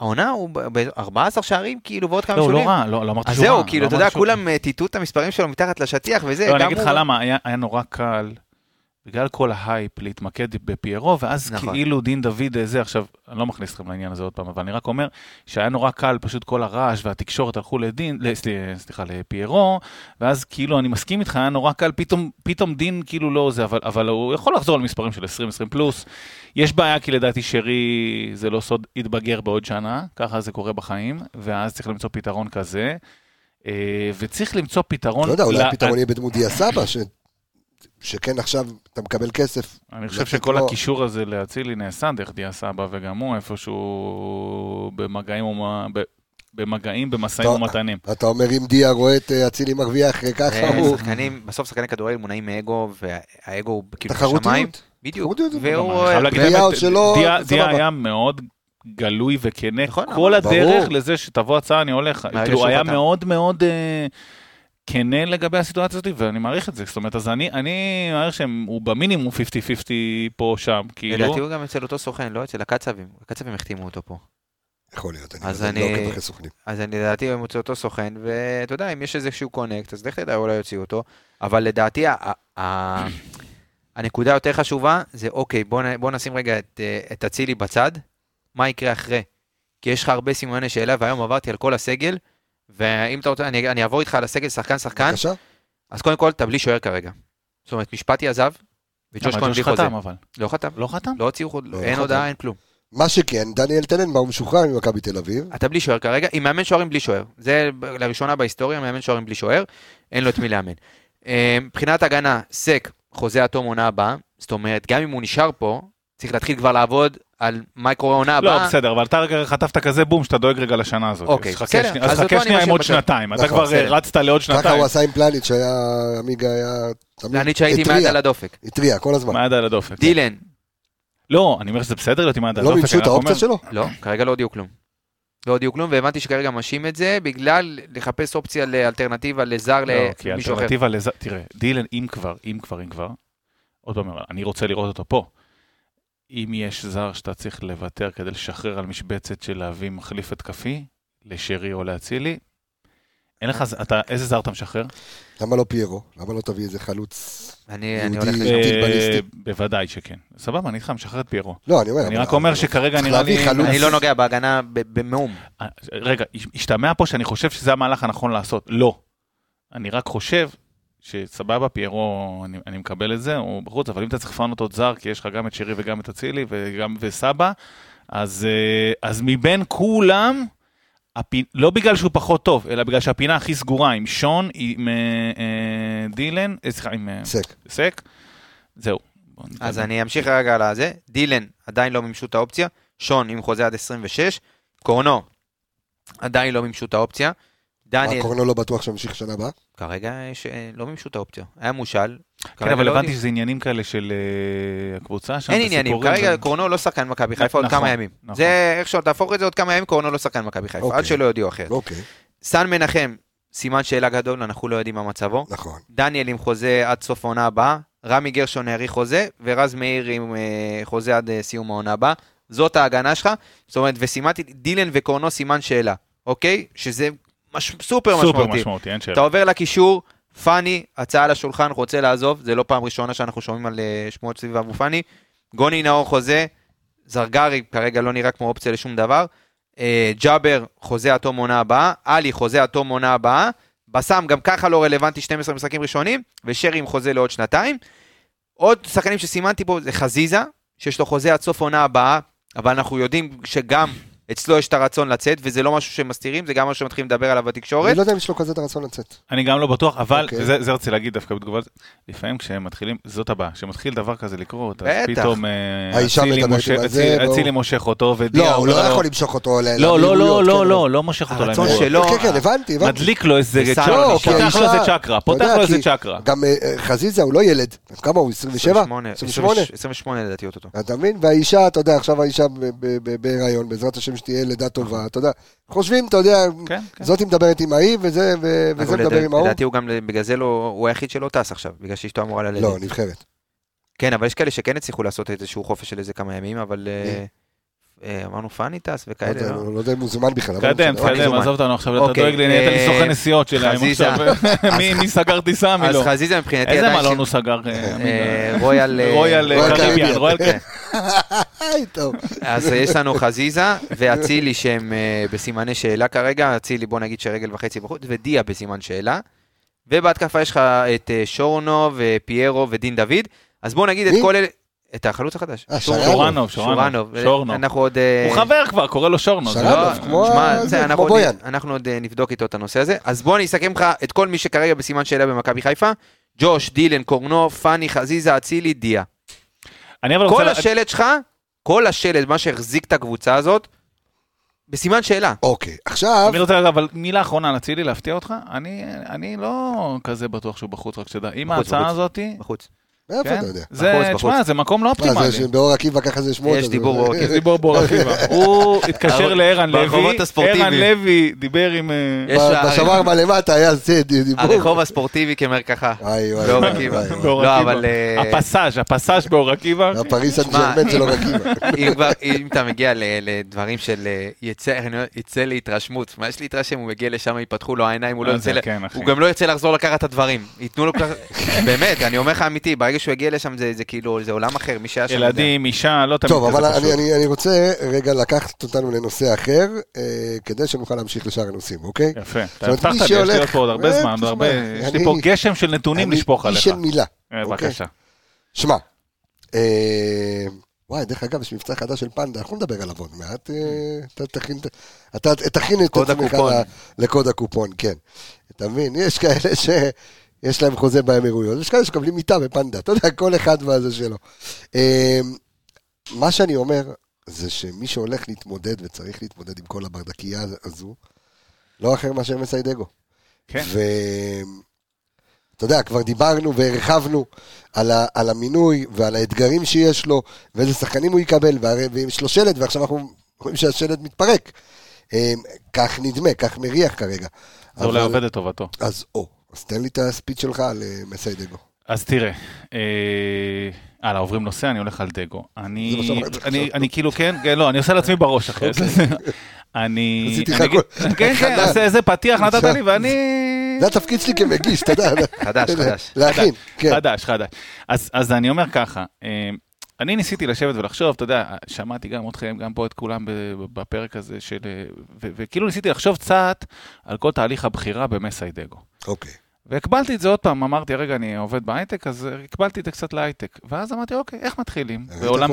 Speaker 5: העונה הוא ב-14 שערים, כאילו, ועוד כמה
Speaker 4: לא,
Speaker 5: בישולים.
Speaker 4: לא רע, לא לא אמרתי
Speaker 5: אז
Speaker 4: שהוא רע.
Speaker 5: זהו, כאילו,
Speaker 4: לא
Speaker 5: אתה יודע, כולם אה, טאטאו את המספרים שלו מתחת לשטיח וזה,
Speaker 4: לא, אני אגיד לך למה, היה היה נורא קל, בגלל כל ההייפ, להתמקד בפיירו, ואז
Speaker 5: נכון.
Speaker 4: כאילו דין דוד אה, זה, עכשיו, אני לא מכניס אתכם לעניין הזה עוד פעם, אבל אני רק אומר שהיה נורא קל, פשוט כל הרעש והתקשורת הלכו לדין, סלי- סליחה, לפיירו, ואז כאילו, אני מסכים איתך, היה נורא קל, פתאום, פתאום דין כאילו לא זה, אבל, אבל הוא יכול לחזור למספרים של 20-20 פלוס. יש בעיה, כי לדעתי שרי, זה לא סוד, יתבגר בעוד שנה, ככה זה קורה בחיים, ואז צריך למצוא פתרון כזה. אה, וצריך למצוא פתרון...
Speaker 1: לא יודע, אולי הפתרון יהיה בדמות דיה סבא, שכן עכשיו אתה מקבל כסף.
Speaker 4: אני חושב שכל
Speaker 1: לו-
Speaker 4: הקישור הזה לאצילי נעשה דרך דיה סבא, וגם הוא איפשהו במגעים, ומה- ב- במגעים, במשאים ומתנים.
Speaker 1: אתה אומר אם דיה רואה את אה, אצילי מרוויח אה, ככה,
Speaker 5: אה,
Speaker 1: הוא...
Speaker 5: שחקנים, בסוף שחקני כדורגל מונעים מאגו, והאגו הוא כאילו
Speaker 1: תחרותיות.
Speaker 5: בשמיים. בדיוק. והוא...
Speaker 1: שלו,
Speaker 4: דיה- היה מאוד גלוי וכנה,
Speaker 5: נכון,
Speaker 4: כל. הדרך
Speaker 1: ברור.
Speaker 4: לזה שתבוא הצעה, אני הולך. כאילו, היה. מאוד מאוד אה, כנה לגבי הסיטואציה הזאת, ואני מעריך את זה. זאת אומרת, אז אני אני מעריך שהוא במינימום 50-50 פה, שם, כאילו.
Speaker 5: לדעתי הוא גם אצל אותו סוכן, לא אצל הקצבים. הקצבים החתימו אותו פה.
Speaker 1: יכול להיות, אני
Speaker 5: אז
Speaker 1: לא
Speaker 5: אני-
Speaker 1: עוקב אחרי סוכנים.
Speaker 5: אז אני לדעתי הוא מוצא אותו סוכן, ואתה יודע, אם יש איזשהו קונקט, אז לך תדע, אולי יוציאו אותו. אבל לדעתי, ה- ה- *clears throat* הנקודה היותר חשובה זה, אוקיי, בוא נ- בוא נשים רגע את, אה, את אצילי בצד, מה יקרה אחרי? כי יש לך הרבה סימני שאלה, והיום עברתי על כל הסגל, ואם אתה רוצה, אני, אני אעבור איתך על הסגל שחקן-שחקן,
Speaker 1: בבקשה.
Speaker 5: אז קודם כל, אתה בלי שוער כרגע. זאת אומרת, משפטי עזב, וג'וש כהן בלי חוזה. לא חתם.
Speaker 4: לא חתם?
Speaker 5: לא הוציאו, חוזה,
Speaker 1: לא,
Speaker 5: אין
Speaker 1: חתם.
Speaker 5: הודעה, אין כלום.
Speaker 1: מה שכן, דניאל טננבאום משוחרר ממכבי תל אביב.
Speaker 5: אתה בלי שוער כרגע, עם מאמן שוערים בלי שוער. זה לראשונה בהיסטוריה, מאמן שוערים בלי שוער, אין לו את מי לאמן. אה, מבחינת הגנה, סק, חוזה עד תום עונה הבאה, זאת אומרת, גם אם הוא נשאר פה, צריך להתחיל כבר לעבוד על מה יקרה עונה
Speaker 4: לא,
Speaker 5: הבאה.
Speaker 4: בסדר, אבל אתה רגע חטפת כזה בום שאתה דואג רגע לשנה הזאת.
Speaker 5: אוקיי, בסדר, אז
Speaker 4: חכה שנייה עם עוד. שנתיים. אתה
Speaker 1: נכון,
Speaker 4: כבר. אה, רצת לעוד
Speaker 1: ככה
Speaker 4: שנתיים.
Speaker 1: הוא עשה עם פלניץ' שהיה, עמיגה היה...
Speaker 5: אני שהייתי
Speaker 1: התריע,
Speaker 5: על הדופק.
Speaker 1: התריע כל הזמן.
Speaker 4: מה יד על הדופק?
Speaker 5: דילן,
Speaker 4: לא, אני אומר שזה בסדר להיות עם היד על
Speaker 1: לא
Speaker 4: הדופק.
Speaker 1: מימשו
Speaker 4: אני
Speaker 1: את האופציה שלו?
Speaker 5: לא, כרגע לא הודיעו כלום. לא הודיעו כלום, והבנתי שכרגע משאים את זה בגלל לחפש אופציה לאלטרנטיבה לזר
Speaker 4: לא, כי
Speaker 5: למישהו אחר.
Speaker 4: תראה, דילן, אם כבר, אם כבר, אם כבר, עוד פעם, אני רוצה לראות אותו פה. אם יש זר שאתה צריך לוותר כדי לשחרר על משבצת של להביא מחליף התקפי, לשרי או לאצילי, אין לך, אתה, איזה זר אתה משחרר?
Speaker 1: למה לא פיירו? למה לא תביא איזה חלוץ?
Speaker 5: אני אני
Speaker 1: יהודי.
Speaker 5: הולך... לשם.
Speaker 1: טיל בליסטי.
Speaker 4: אה, בוודאי שכן. סבבה, אני איתך, משחרר את פיירו.
Speaker 1: לא, אני אומר...
Speaker 4: אני רק אומר שכרגע נראה לי...
Speaker 1: חלוץ.
Speaker 5: אני לא נוגע בהגנה במאום.
Speaker 4: אה, רגע, השתמע פה שאני חושב שזה המהלך הנכון לעשות. לא. אני רק חושב שסבבה, פיירו, אני, אני מקבל את זה, הוא בחוץ, אבל אם אתה צריך לפנות עוד זר, כי יש לך גם את שירי וגם את אצילי וגם וסבא, אז, אה, אז מבין כולם, הפי, לא בגלל שהוא פחות טוב, אלא בגלל שהפינה הכי סגורה עם שון, עם אה, אה, דילן, אה, סליחה, עם אה,
Speaker 1: סק.
Speaker 4: סק, זהו.
Speaker 5: אז אני אמשיך רגע על הזה. דילן עדיין לא מימשו את האופציה. שון עם חוזה עד 26. קורנו עדיין לא מימשו את האופציה.
Speaker 1: מה,
Speaker 5: דניאל,
Speaker 1: קורנו לא בטוח שימשיך שנה הבאה?
Speaker 5: כרגע יש, אה, לא מימשו את האופציה. היה מושל.
Speaker 4: כן, אבל
Speaker 5: לא
Speaker 4: הבנתי. שזה עניינים כאלה של אה, הקבוצה שם,
Speaker 5: אין עניינים, כרגע קורנו לא שחקן מכבי חיפה עוד
Speaker 4: נכון,
Speaker 5: כמה ימים.
Speaker 4: נכון.
Speaker 5: זה איך שלא תהפוך את זה עוד כמה ימים, קורנו לא שחקן מכבי חיפה,
Speaker 1: אוקיי.
Speaker 5: עד שלא יודיעו אחרת.
Speaker 1: אוקיי,
Speaker 5: סן מנחם, סימן שאלה גדול, אנחנו לא יודעים מה מצבו.
Speaker 1: נכון.
Speaker 5: דניאל עם חוזה עד סוף העונה הבאה, רמי גרשון האריך חוזה, ורז מאיר עם אה, חוזה עד סיום העונה הבאה. זאת ההגנה שלך, זאת אומרת, וסימנתי דילן וקורנו סימן שאלה, אוקיי? שזה מש... סופר,
Speaker 4: סופר
Speaker 5: משמעותי.
Speaker 4: משמעותי, אין שאלה.
Speaker 5: אתה עובר לקישור, פאני, הצעה לשולחן, רוצה לעזוב, זה לא פעם ראשונה שאנחנו שומעים על אה, שמועות סביב אבו פאני. גוני נאור חוזה, זרגרי כרגע לא נראה כמו אופציה לשום דבר, אה, ג'אבר חוזה עד תום עונה הבאה, עלי חוזה עד תום עונה הבאה, בסאם גם ככה לא רלוונטי 12 משחקים ראשונים, ושרי עם חוזה לעוד שנתיים. עוד שחקנים שסימנתי פה זה חזיזה, שיש לו חוזה עד סוף עונה הבאה, אבל אנחנו יודעים שגם אצלו יש את הרצון לצאת, וזה לא משהו שמסתירים, זה גם משהו שמתחילים לדבר עליו בתקשורת.
Speaker 1: אני לא יודע אם יש לו כזה את הרצון לצאת.
Speaker 4: אני גם לא בטוח, אבל
Speaker 1: אוקיי.
Speaker 4: זה זה רציתי להגיד דווקא בתגובה, לפעמים כשהם מתחילים, זאת הבעיה, כשמתחיל דבר כזה לקרות, אז
Speaker 5: בטח.
Speaker 4: פתאום אה, אצילי מושך- אותו, ודיה
Speaker 1: לא, הוא לא
Speaker 4: אומר לו-
Speaker 1: יכול למשוך אותו
Speaker 4: לא, לא, לא, לא,
Speaker 1: כן,
Speaker 4: לא, לא מושך אותו
Speaker 5: הרצון. שלו-
Speaker 1: כן, כן, הבנתי, הבנתי.
Speaker 4: מדליק לו איזה צ'קרה,
Speaker 5: לא,
Speaker 4: פותח לו איזה צ'קרה, פותח לו איזה צ'קרה.
Speaker 1: גם אה, חזיזה הוא לא ילד, כמה הוא? 27?
Speaker 5: 28,
Speaker 1: 28?
Speaker 5: 28 לדעתי אותו.
Speaker 1: אתה מבין? והאישה, אתה יודע, עכשיו האישה בהיריון, בעזרת השם שתהיה לידה טובה, אתה יודע, חושבים, אתה יודע,
Speaker 4: כן, כן.
Speaker 1: זאתי מדברת עם ההיא, וזה ו- וזה מדבר עם ההוא.
Speaker 5: לדעתי הוא גם, בגלל זה לא, הוא היחיד שלא טס עכשיו, בגלל שאשתו אמורה ללדת.
Speaker 1: לא, נבחרת.
Speaker 5: כן, אבל יש כאלה שכן הצליחו לעשות איזשהו חופש של איזה כמה ימים, אבל אה, אה, אמרנו פאני טס
Speaker 1: לא
Speaker 5: וכאלה.
Speaker 1: יודע,
Speaker 5: לא.
Speaker 1: לא יודע אם הוא זומן בכלל.
Speaker 4: תקדם, תקדם. עזוב אותנו עכשיו, אתה
Speaker 5: אוקיי,
Speaker 4: דואג לי, נהיית לי
Speaker 5: אה,
Speaker 4: סוכן נסיעות שלהם
Speaker 5: חזיזה.
Speaker 4: עכשיו. *laughs* *laughs* מי- מי סגר טיסה, מי
Speaker 5: אז
Speaker 4: לא?
Speaker 5: חזיזה מבחינתי
Speaker 4: איזה. מלון הוא סגר?
Speaker 5: רויאל...
Speaker 4: קריביאן,
Speaker 1: קריביאן.
Speaker 4: רויאל
Speaker 5: כן. *laughs*
Speaker 1: טוב.
Speaker 5: אז יש לנו חזיזה ואצילי שהם אה, בסימני שאלה כרגע, אצילי בוא נגיד שרגל וחצי בחוץ, ודיה בסימן שאלה. ובהתקפה יש לך את אה, שורנו ופיירו ודין דוד, אז בוא נגיד את? כל אלה... את החלוץ החדש. שורנו.
Speaker 4: שורנוב, שורנוב, שורנו.
Speaker 5: אנחנו עוד... אה,
Speaker 4: הוא חבר כבר, קורא לו שורנו. זה
Speaker 1: שרנוב,
Speaker 4: לא-
Speaker 1: כמו בויאן.
Speaker 5: אנחנו עוד נבדוק איתו את הנושא הזה. אז בוא אני אסכם לך את כל מי שכרגע בסימן שאלה במכבי חיפה. ג'וש, דילן, קורנו, פאני, חזיזה, אצילי, דיה. כל השלט שלך, כל השלט, מה שהחזיק את הקבוצה הזאת, בסימן שאלה.
Speaker 1: אוקיי, עכשיו,
Speaker 4: אני רוצה, אבל מילה אחרונה על אצילי, להפתיע אותך, אני אני לא כזה בטוח שהוא בחוץ, רק שתדע. עם ההצעה
Speaker 5: בחוץ.
Speaker 4: הזאתי,
Speaker 5: בחוץ.
Speaker 1: מאיפה
Speaker 4: כן,
Speaker 1: אתה יודע?
Speaker 4: זה, תשמע. זה מקום לא
Speaker 1: מה,
Speaker 4: אופטימלי.
Speaker 1: זה באור עקיבא ככה זה שמות.
Speaker 5: יש דיבור באור עקיבא.
Speaker 4: יש דיבור באור עקיבא. הוא התקשר לערן לוי. ערן לוי דיבר עם... אה,
Speaker 1: בשווארמה למטה היה זה דיבור.
Speaker 5: הרחוב הספורטיבי כמרקחה. באור
Speaker 1: וואי,
Speaker 5: עקיבא.
Speaker 1: וואי, וואי.
Speaker 4: באור
Speaker 5: לא. אבל, אה,
Speaker 4: הפסאז', הפסאז' באור עקיבא.
Speaker 1: הפריס סן
Speaker 5: שמע,
Speaker 1: ג'רמן שלו עקיבא.
Speaker 5: אם אתה מגיע ל- לדברים של אה, יצא, להתרשמות, מה יש להתרשם, הוא מגיע לשם, ייפתחו לו העיניים, הוא לא
Speaker 4: כן,
Speaker 5: גם לא ירצה לחזור לקחת את הדברים, ייתנו לו ככה, *laughs* באמת, אני אומר לך אמיתי, ברגע שהוא יגיע לשם זה זה כאילו, זה עולם אחר, מי שהיה שם.
Speaker 4: ילדים, אישה, לא תמיד
Speaker 1: טוב, אבל אני. אני, אני רוצה רגע לקחת אותנו לנושא אחר, אה, כדי שנוכל להמשיך לשאר הנושאים, אוקיי?
Speaker 4: יפה, אתה הבטחת לי, יש לי עוד פה עוד הרבה
Speaker 1: אה,
Speaker 4: זמן, הרבה- יש לי
Speaker 1: אני-
Speaker 4: פה גשם של נתונים
Speaker 1: אני
Speaker 4: לשפוך
Speaker 1: איש
Speaker 4: עליך.
Speaker 1: של מילה.
Speaker 4: אה,
Speaker 1: אוקיי?
Speaker 4: בבקשה.
Speaker 1: שמע, אה, וואי, דרך אגב, יש מבצע חדש של פנדה, אנחנו נדבר עליו עוד מעט. אתה תכין, אתה תכין את עצמך לקוד הקופון, כן. אתה מבין? יש כאלה שיש להם חוזה באמירויות, יש כאלה שמקבלים מיטה בפנדה, אתה יודע, כל אחד והזה שלו. אה, מה שאני אומר, זה שמי שהולך להתמודד וצריך להתמודד עם כל הברדקייה הזו, לא אחר מאשר מסיידגו.
Speaker 4: כן.
Speaker 1: ואתה יודע, כבר דיברנו והרחבנו על, ה... על המינוי ועל האתגרים שיש לו, ואיזה שחקנים הוא יקבל, והרי... ויש לו שלט, ועכשיו אנחנו רואים שהשלט מתפרק. אה, כך נדמה, כך מריח כרגע.
Speaker 4: זה אולי עובד לטובתו.
Speaker 1: אז או, אז תן לי את הספיץ שלך על אה, מסיידגו.
Speaker 4: אז תראה, אה, הלאה, עוברים נושא, אני הולך על דגו. אני, אני. אני כאילו, כן, כן, לא, אני עושה לעצמי בראש אחרי זה. אני...
Speaker 1: עשיתי לך הכל.
Speaker 4: כן, כן. אז איזה פתיח נתת לי, ואני...
Speaker 1: זה התפקיד שלי כמגיש, אתה יודע.
Speaker 5: חדש, *laughs* חדש.
Speaker 1: להכין, כן.
Speaker 4: חדש, חדש. אז, אז אני אומר ככה, אה, אני ניסיתי לשבת ולחשוב, אתה יודע, שמעתי גם אתכם, גם פה את כולם בפרק הזה של... וכאילו ניסיתי לחשוב קצת על כל תהליך הבחירה במסיידגו.
Speaker 1: אוקיי.
Speaker 4: והקבלתי את זה עוד פעם, אמרתי, רגע, אני עובד בהייטק, אז הקבלתי את זה קצת להייטק. ואז אמרתי, אוקיי, איך מתחילים?
Speaker 1: בעולם...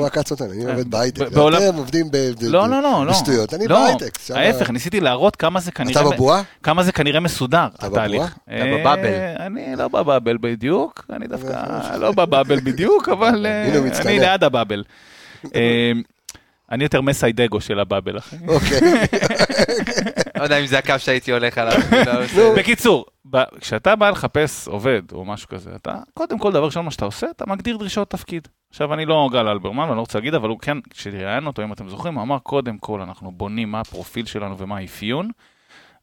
Speaker 1: אני עובד בהייטק. אתם עובדים.
Speaker 4: לא, לא, לא, לא.
Speaker 1: בשטויות, אני בהייטק.
Speaker 4: ההפך, ניסיתי להראות כמה זה כנראה...
Speaker 1: אתה בבועה?
Speaker 4: כמה זה כנראה מסודר,
Speaker 1: אתה
Speaker 4: התהליך.
Speaker 1: בבועה?
Speaker 5: אתה
Speaker 4: אה,
Speaker 5: בבאבל.
Speaker 4: אני לא בבאבל בדיוק, אני דווקא לא בבאבל בדיוק, אבל אה. אני ליד הבאבל. *laughs* אני יותר מסיידגו של הבאבל, אחי.
Speaker 1: אוקיי.
Speaker 5: לא יודע אם זה הקו שהייתי הולך עליו. *laughs* לא.
Speaker 4: בקיצור, כשאתה בא לחפש עובד או משהו כזה, אתה, קודם כל, דבר ראשון מה שאתה עושה, אתה מגדיר דרישות תפקיד. עכשיו, אני לא גל אלברמן, ואני לא רוצה להגיד, אבל הוא כן, כשראיין אותו, אם אתם זוכרים, הוא אמר, קודם כל, אנחנו בונים מה הפרופיל שלנו ומה האפיון,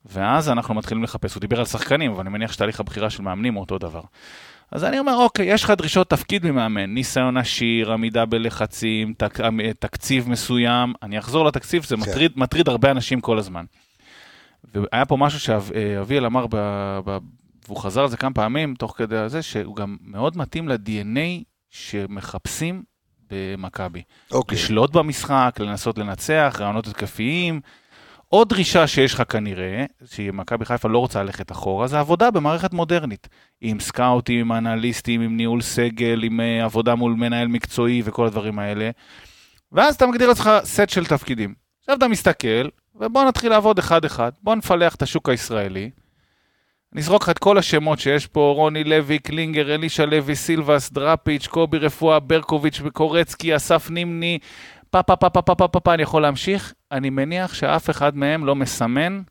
Speaker 4: ואז אנחנו מתחילים לחפש. הוא דיבר על שחקנים, אבל אני מניח שתהליך הבחירה של מאמנים הוא אותו דבר. אז אני אומר, אוקיי, יש לך דרישות תפקיד ממאמן, ניסיון עשיר, עמידה בלחצים, תק, תקציב מסוים. אני אחזור לתקציב, זה
Speaker 1: כן.
Speaker 4: מטריד, מטריד הרבה אנשים כל הזמן. והיה פה משהו שאביאל אמר, ב, ב, והוא חזר על זה כמה פעמים, תוך כדי זה, שהוא גם מאוד מתאים ל-DNA שמחפשים במכבי.
Speaker 1: אוקיי.
Speaker 4: לשלוט במשחק, לנסות לנצח, רעיונות התקפיים. עוד דרישה שיש לך כנראה, שמכבי חיפה לא רוצה ללכת אחורה, זה עבודה במערכת מודרנית. עם סקאוטים, עם אנליסטים, עם ניהול סגל, עם אה, עבודה מול מנהל מקצועי וכל הדברים האלה. ואז אתה מגדיר לעצמך סט של תפקידים. עכשיו אתה מסתכל, ובוא נתחיל לעבוד אחד-אחד. בוא נפלח את השוק הישראלי. נזרוק לך את כל השמות שיש פה, רוני לוי, קלינגר, אלישע לוי, סילבס, דראפיץ', קובי רפואה, ברקוביץ' וקורצקי, אסף נימני, פה פה פה פה פה פה פה פה, אני יכול להמשיך. אני מניח שאף אחד מהם לא מסמן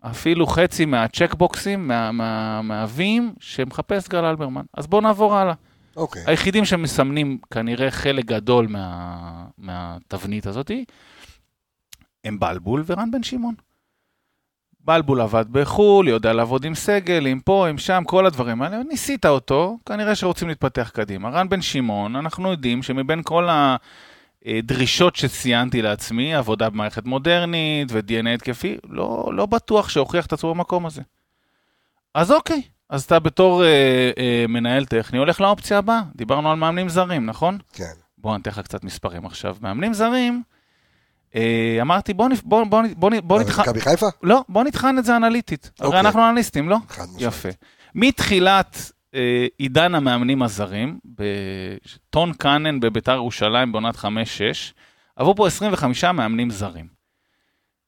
Speaker 4: אפילו חצי מהצ'קבוקסים, מה- מה- מהווים, שמחפש גל אלברמן. אז בואו נעבור הלאה.
Speaker 1: אוקיי.
Speaker 4: היחידים שמסמנים כנראה חלק גדול מה, מהתבנית הזאת הם בלבול ורן בן שמעון. בלבול עבד בחו"ל, יודע לעבוד עם סגל, עם פה, עם שם, כל הדברים האלה, ניסית אותו, כנראה שרוצים להתפתח קדימה. רן בן שמעון, אנחנו יודעים שמבין כל הדרישות שציינתי לעצמי, עבודה במערכת מודרנית ו-DNA התקפי, לא, לא בטוח שהוכיח את עצמו במקום הזה. אז אוקיי, אז אתה בתור אה, אה, מנהל טכני הולך לאופציה הבאה. דיברנו על מאמנים זרים, נכון?
Speaker 1: כן.
Speaker 4: בוא אני אתן לך קצת מספרים עכשיו. מאמנים זרים, אה, אמרתי בוא, נפ- בוא, בוא, בוא, בוא נתחן...
Speaker 1: מכבי חיפה?
Speaker 4: לא, בוא נטחן את זה אנליטית. הרי
Speaker 1: אוקיי.
Speaker 4: אנחנו אנליסטים, לא?
Speaker 1: חד משמעית.
Speaker 4: יפה. מתחילת אה, עידן המאמנים הזרים, טון קאנן בביתר ירושלים בעונת 5-6, עברו פה 25 מאמנים זרים.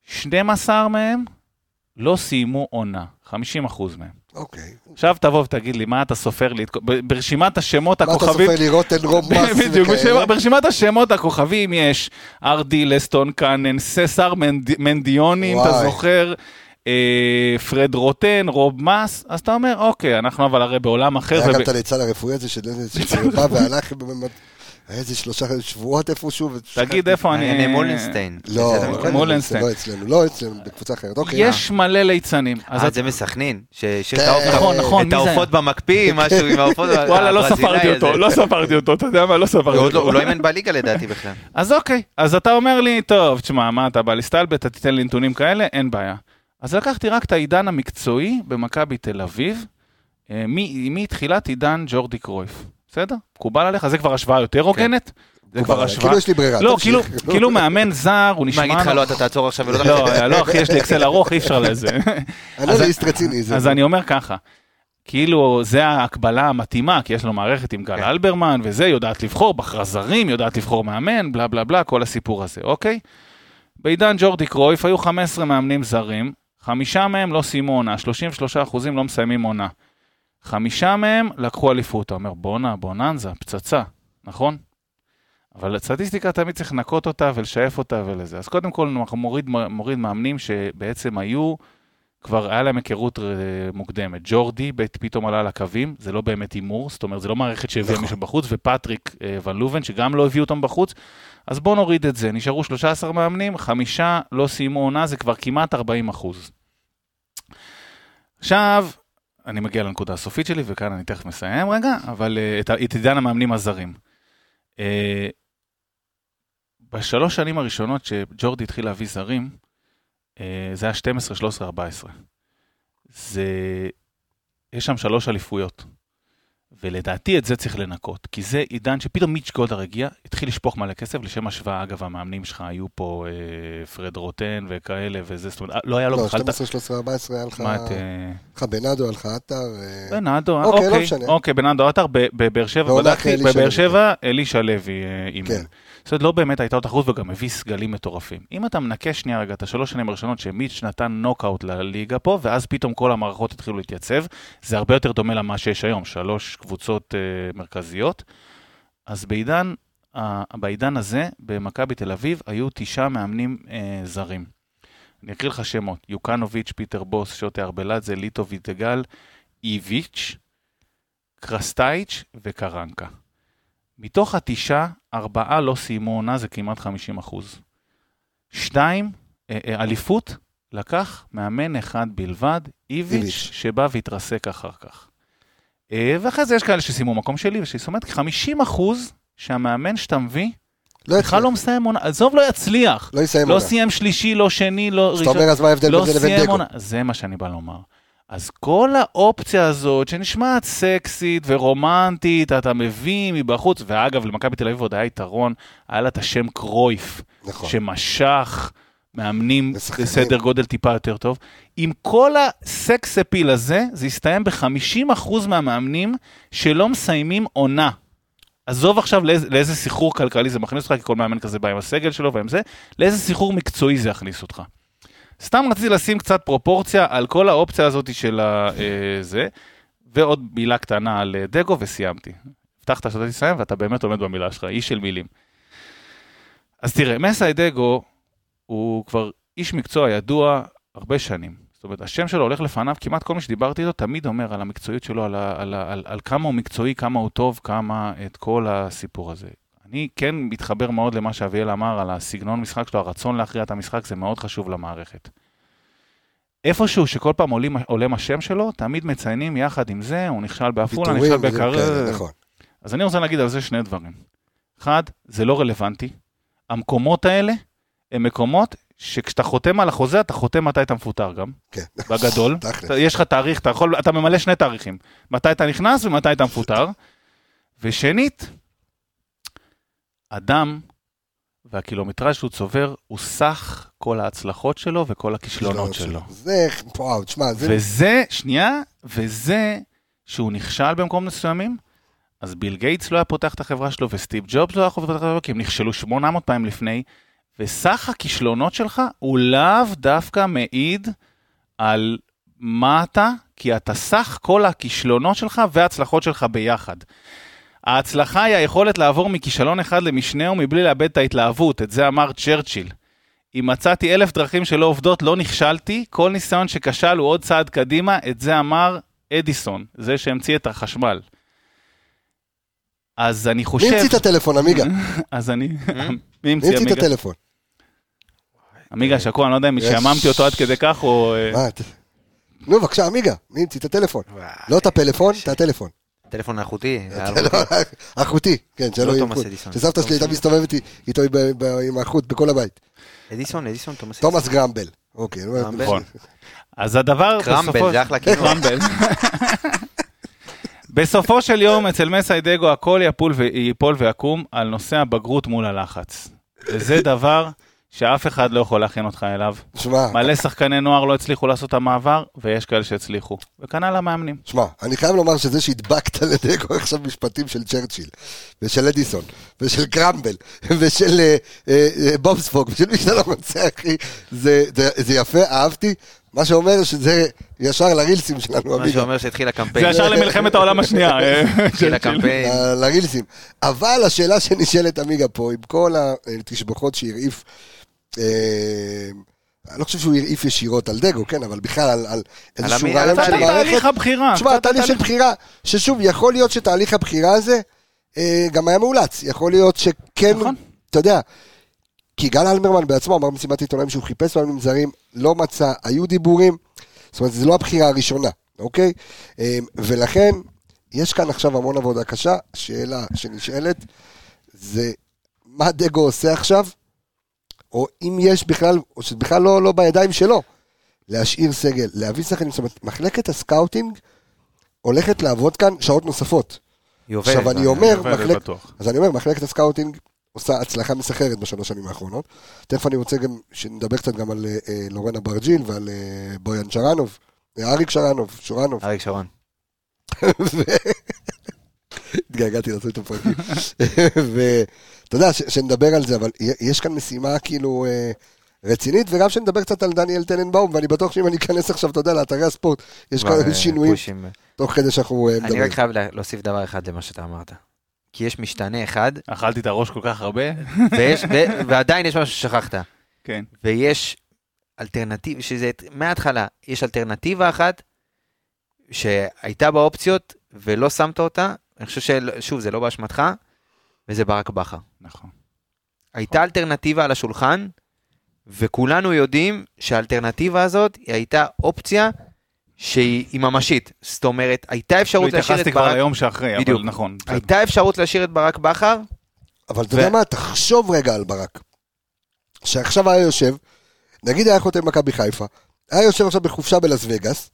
Speaker 4: 12 מהם לא סיימו עונה, 50 אחוז מהם.
Speaker 1: אוקיי.
Speaker 4: עכשיו תבוא ותגיד לי, מה אתה סופר לי? ברשימת השמות
Speaker 1: מה אתה
Speaker 4: הכוכבים...
Speaker 1: סופר רוב מס *laughs*
Speaker 4: בדיוק,
Speaker 1: וכאלה?
Speaker 4: ברשימה- ברשימת השמות הכוכבים יש ארדי לסטון קאנן, ססר מנד- מנדיוני, אם אתה. זוכר, אה, פרד רוטן, רוב מס, אז אתה אומר, אוקיי, אנחנו אבל הרי בעולם אחר.
Speaker 1: היה גם את הליצן הרפואי הזה של *laughs* שבא והלך באמת, היה איזה שלושה שבועות איפשהו.
Speaker 4: תגיד איפה אני...
Speaker 5: אני מולנשטיין.
Speaker 1: לא, לא.
Speaker 4: מולנשטיין.
Speaker 1: לא אצלנו, לא אצלנו, בקבוצה אחרת. אוקיי.
Speaker 4: יש מלא ליצנים. אז
Speaker 5: אה, זה מסכנין. ש- שיש
Speaker 1: כן.
Speaker 5: את העופות-
Speaker 4: נכון, נכון,
Speaker 5: במקפיא, *laughs* משהו עם העופות *laughs*
Speaker 4: וואלה, לא ספרתי אותו. לא ספרתי אותו, אתה יודע מה? לא ספרתי
Speaker 5: עוד לא-
Speaker 4: אותו.
Speaker 5: הוא לא אימן בליגה לדעתי בכלל.
Speaker 4: אז אוקיי, אז אתה אומר לי, טוב, תשמע, מה אתה בא להסתלבט, אתה תיתן לי נתונים כאלה, אין בעיה. אז לקחתי רק את העידן המקצועי במכבי תל אביב, אה, מתחילת עידן ג'ורדי קרויף. בסדר? מקובל עליך? זה כבר השוואה יותר הוגנת? זה כבר השוואה...
Speaker 1: כאילו יש לי ברירה.
Speaker 4: לא. כאילו, *laughs* כאילו מאמן זר, הוא
Speaker 5: מה,
Speaker 4: נשמע...
Speaker 5: אגיד לך לא, אתה תעצור עכשיו ולא...
Speaker 4: לא, לא, אחי, יש לי אקסל ארוך, אי אפשר לזה. *laughs*
Speaker 1: אנליסט רציני. זה-
Speaker 4: אז אני אומר ככה, כאילו זה ההקבלה המתאימה, כי יש לו מערכת עם גל
Speaker 5: כן.
Speaker 4: אלברמן וזה, יודעת לבחור, בחרה זרים, יודעת לבחור מאמן, בלה בלה בלה, כל הסיפור הזה, אוקיי? בעידן ג'ורדי קרויף היו 15 מאמנים זרים, חמישה מהם לא סיימו עונה, 33 אחוזים לא מסיימים עונה. חמישה מהם לקחו אליפות. אתה אומר, בואנה, בוננזה, פצצה, נכון? אבל סטטיסטיקה תמיד צריך לנקות אותה ולשאף אותה ולזה. אז קודם כל, אנחנו מוריד, מוריד מאמנים שבעצם היו, כבר היה להם היכרות אה, מוקדמת. ג'ורדי פתאום עלה לקווים, זה לא באמת הימור, זאת אומרת, זה לא מערכת שהביאה
Speaker 1: נכון.
Speaker 4: מישהו בחוץ, ופטריק אה, ון לובן, שגם לא הביאו אותם בחוץ. אז בואו נוריד את זה. נשארו 13 מאמנים, חמישה לא סיימו עונה, זה כבר כמעט 40 אחוז. עכשיו, אני מגיע לנקודה הסופית שלי, וכאן אני תכף מסיים רגע, אבל uh, את, עידן המאמנים הזרים. Uh, בשלוש שנים הראשונות שג'ורדי התחיל להביא זרים, uh, זה היה 12, 13, 14. זה... יש שם שלוש אליפויות. ולדעתי את זה צריך לנקות, כי זה עידן שפתאום מיץ' גולדהר הגיע, התחיל לשפוך מלא כסף, לשם השוואה, אגב, המאמנים שלך היו פה אה, פרד רוטן וכאלה וזה, זאת אומרת, לא היה לו
Speaker 1: לא,
Speaker 4: בכלל... ה-
Speaker 1: 12, 13, 14 היה לך...
Speaker 4: מה את... אה,
Speaker 1: לך בנאדו, היה לך עטר. אה,
Speaker 4: בנאדו,
Speaker 1: אוקיי, לא
Speaker 4: אוקיי. אוקיי, בנאדו עטר, בבאר שבע, בדקתי, בבאר שבע, אלישע לוי אימן.
Speaker 1: כן.
Speaker 4: זאת לא באמת הייתה לו תחרות וגם הביא סגלים מטורפים. אם אתה מנקה שנייה רגע את השלוש שנים הראשונות שמיץ' נתן נוקאוט לליגה פה, ואז פתאום כל המערכות התחילו להתייצב, זה הרבה יותר דומה למה שיש היום, שלוש קבוצות אה, מרכזיות. אז בעידן, אה, בעידן הזה, במכבי תל אביב, היו תשעה מאמנים אה, זרים. אני אקריא לך שמות, יוקנוביץ', פיטר בוס, שוטה ארבלדזה, ליטו ויטגל, איביץ', קרסטייץ' וקרנקה. מתוך התשעה, ארבעה לא סיימו עונה, זה כמעט 50 אחוז. שתיים, אה, אה, אליפות, לקח מאמן אחד בלבד, איביץ'. שבא והתרסק אחר כך. אה, ואחרי זה יש כאלה שסיימו מקום שלי, ושזאת אומרת, 50 אחוז שהמאמן שאתה מביא,
Speaker 1: לא
Speaker 4: בכלל לא. מסיים עונה, עזוב לא יצליח.
Speaker 1: לא יסיים
Speaker 4: לא
Speaker 1: עונה.
Speaker 4: סיים שלישי, לא שני, לא
Speaker 1: אז אתה אומר, אז מה ההבדל
Speaker 4: לא
Speaker 1: בין זה לבין דגו?
Speaker 4: זה מה שאני בא לומר. אז כל האופציה הזאת, שנשמעת סקסית ורומנטית, אתה מביא מבחוץ, ואגב, למכבי תל אביב עוד היה יתרון, היה לה את השם קרויף,
Speaker 1: נכון.
Speaker 4: שמשך מאמנים. בסדר גודל טיפה יותר טוב. עם כל הסקס אפיל הזה, זה הסתיים ב-50% מהמאמנים שלא מסיימים עונה. עזוב עכשיו לאיזה, לאיזה סחרור כלכלי זה מכניס אותך, כי כל מאמן כזה בא עם הסגל שלו ועם זה, לאיזה סחרור מקצועי זה יכניס אותך. סתם רציתי לשים קצת פרופורציה על כל האופציה הזאת של אה, זה, ועוד מילה קטנה על אה, דגו וסיימתי. הבטחת שאתה תסיים ואתה באמת עומד במילה שלך, איש של מילים. אז תראה, מסאי דגו הוא כבר איש מקצוע ידוע הרבה שנים. זאת אומרת, השם שלו הולך לפניו, כמעט כל מי שדיברתי איתו תמיד אומר על המקצועיות שלו, על, על, ה- על, על כמה הוא מקצועי, כמה הוא טוב, כמה את כל הסיפור הזה. אני כן מתחבר מאוד למה שאביאל אמר על הסגנון משחק שלו, הרצון להכריע את המשחק, זה מאוד חשוב למערכת. איפשהו שכל פעם עולים, עולה השם שלו, תמיד מציינים יחד עם זה, הוא נכשל בעפולה, נכשל
Speaker 1: ויתורים וזה
Speaker 4: בקר...
Speaker 1: כאלה, נכון.
Speaker 4: אז אני רוצה להגיד על זה שני דברים. אחד, זה לא רלוונטי. המקומות האלה הם מקומות שכשאתה חותם על החוזה, אתה חותם מתי אתה מפוטר גם,
Speaker 1: כן.
Speaker 4: בגדול. *laughs* יש לך תאריך, אתה יכול, אתה ממלא שני תאריכים. מתי אתה נכנס ומתי אתה מפוטר. ושנית, אדם והקילומטראז' שהוא צובר הוא סך כל ההצלחות שלו וכל הכישלונות שלו.
Speaker 1: זה, וואו, תשמע, זה...
Speaker 4: וזה, שנייה, וזה שהוא נכשל במקומות מסוימים, אז ביל גייטס לא היה פותח את החברה שלו, וסטיב ג'ובס לא היה פותח את החברה, כי הם נכשלו 800 פעמים לפני, וסך הכישלונות שלך הוא לאו דווקא מעיד על מה אתה, כי אתה סך כל הכישלונות שלך וההצלחות שלך ביחד. ההצלחה היא היכולת לעבור מכישלון אחד למשנהו מבלי לאבד את ההתלהבות, את זה אמר צ'רצ'יל. אם מצאתי אלף דרכים שלא עובדות, לא נכשלתי, כל ניסיון שכשל הוא עוד צעד קדימה, את זה אמר אדיסון, זה שהמציא את החשמל. אז אני
Speaker 1: מי
Speaker 4: חושב...
Speaker 1: המציא את הטלפון, עמיגה? מי *laughs*
Speaker 4: אז אני... מי
Speaker 1: המציא את? הטלפון?
Speaker 4: עמיגה שקוע, אני לא יודע אם. שעממתי אותו עד כדי כך או... אה,
Speaker 1: נו, בבקשה, עמיגה, מי המציא את הטלפון? לא את הפלאפון, את הטלפון.
Speaker 5: טלפון אלחוטי.
Speaker 1: לא- *laughs* אחותי, כן, שלא
Speaker 5: לא
Speaker 1: יהיה.
Speaker 5: אדיסון.
Speaker 1: שסבתא שלי הייתה מסתובבת אי- איתו ב- ב- עם החוט בכל הבית.
Speaker 5: אדיסון, אדיסון, תומאס
Speaker 1: תומאס גרמבל. אוקיי, נו,
Speaker 5: גרמבל.
Speaker 4: נכון. אז הדבר...
Speaker 5: קרמבל,
Speaker 4: בסופו-
Speaker 5: זה אחלה כינוי. *laughs*
Speaker 4: בסופו של יום, אצל מסי דגו הכל יפול ויקום על נושא הבגרות מול הלחץ. וזה דבר שאף אחד לא יכול להכין אותך אליו.
Speaker 1: שמע,
Speaker 4: מלא שחקני נוער לא הצליחו לעשות את המעבר, ויש כאלה שהצליחו. וכנ"ל המאמנים.
Speaker 1: שמע, אני חייב לומר שזה שהדבקת לדגו עכשיו משפטים של צ'רצ'יל, ושל אדיסון, ושל קרמבל, *laughs* ושל אה, אה, אה, בובספוג, ושל מי שאתה לא רוצה, אחי, זה, זה, זה יפה, אהבתי. מה שאומר שזה ישר לרילסים שלנו,
Speaker 5: מה. שאומר שהתחיל הקמפיין.
Speaker 4: זה ישר למלחמת העולם השנייה. אה, *laughs*
Speaker 5: התחיל הקמפיין.
Speaker 1: ל- לרילסים. אבל השאלה שנשאלת עמיגה פה, עם כל התשבחות שהרעיף, אה, אני לא חושב שהוא הרעיף ישירות על דגו, כן, אבל בכלל על, על איזשהו
Speaker 5: על
Speaker 1: רעיון של. מערכת.
Speaker 4: תהליך הבחירה.
Speaker 1: תשמע, תהליך של בחירה, ששוב, יכול להיות שתהליך הבחירה הזה אה, גם היה מאולץ. יכול להיות שכן,
Speaker 4: נכון.
Speaker 1: אתה יודע, כי גל אלמרמן בעצמו אמר במסיבת עיתונאים שהוא חיפש מאמנים זרים, לא מצא, היו דיבורים, זאת אומרת, זו לא הבחירה הראשונה, אוקיי? אה, ולכן, יש כאן עכשיו המון עבודה קשה. שאלה שנשאלת, זה מה דגו עושה עכשיו, או אם יש בכלל, או שזה בכלל לא, לא בידיים שלו, להשאיר סגל, להביא שחקנים, זאת אומרת, מחלקת הסקאוטינג הולכת לעבוד כאן שעות נוספות.
Speaker 5: היא עובדת.
Speaker 1: עכשיו אני אומר, מחלק... אז אני אומר, מחלקת הסקאוטינג עושה הצלחה מסחררת בשלוש שנים האחרונות. תכף אני רוצה גם שנדבר קצת גם על אה, אה, לורן אברג'יל ועל אה, בויאן שרנוב, אה, אריק שרנוב, שורנוב.
Speaker 5: אריק שרון. *laughs*
Speaker 1: התגעגעתי לעשות את הפרקים. *laughs* ואתה יודע, שנדבר על זה, אבל יש כאן משימה כאילו אה, רצינית, וגם שנדבר קצת על דניאל טננבאום, ואני בטוח שאם אני אכנס עכשיו, אתה יודע, לאתרי הספורט, יש כאן
Speaker 5: אה,
Speaker 1: שינויים
Speaker 5: פושים.
Speaker 1: תוך כדי שאנחנו אה,
Speaker 5: אני
Speaker 1: מדברים.
Speaker 5: רק חייב לה- להוסיף דבר אחד למה שאתה אמרת. כי יש משתנה אחד,
Speaker 4: אכלתי את הראש כל כך הרבה.
Speaker 5: ויש- ו- ועדיין יש משהו ששכחת.
Speaker 4: כן.
Speaker 5: ויש אלטרנטיבה, שזה מההתחלה, יש אלטרנטיבה אחת שהייתה באופציות ולא שמת אותה, אני חושב ששוב, זה לא באשמתך, וזה ברק בכר.
Speaker 4: נכון.
Speaker 5: הייתה אלטרנטיבה על השולחן, וכולנו יודעים שהאלטרנטיבה הזאת היא הייתה אופציה שהיא היא ממשית. זאת אומרת, הייתה
Speaker 4: לא
Speaker 5: אפשרות להשאיר את
Speaker 4: התייחסתי כבר
Speaker 5: ברק,
Speaker 4: ליום שאחרי,
Speaker 5: בדיוק.
Speaker 4: אבל נכון.
Speaker 5: הייתה אפשרות להשאיר את ברק בכר,
Speaker 1: אבל אתה יודע מה, תחשוב רגע על ברק. שעכשיו היה יושב, נגיד היה חותם מכבי חיפה, היה יושב עכשיו בחופשה בלאס וגאס,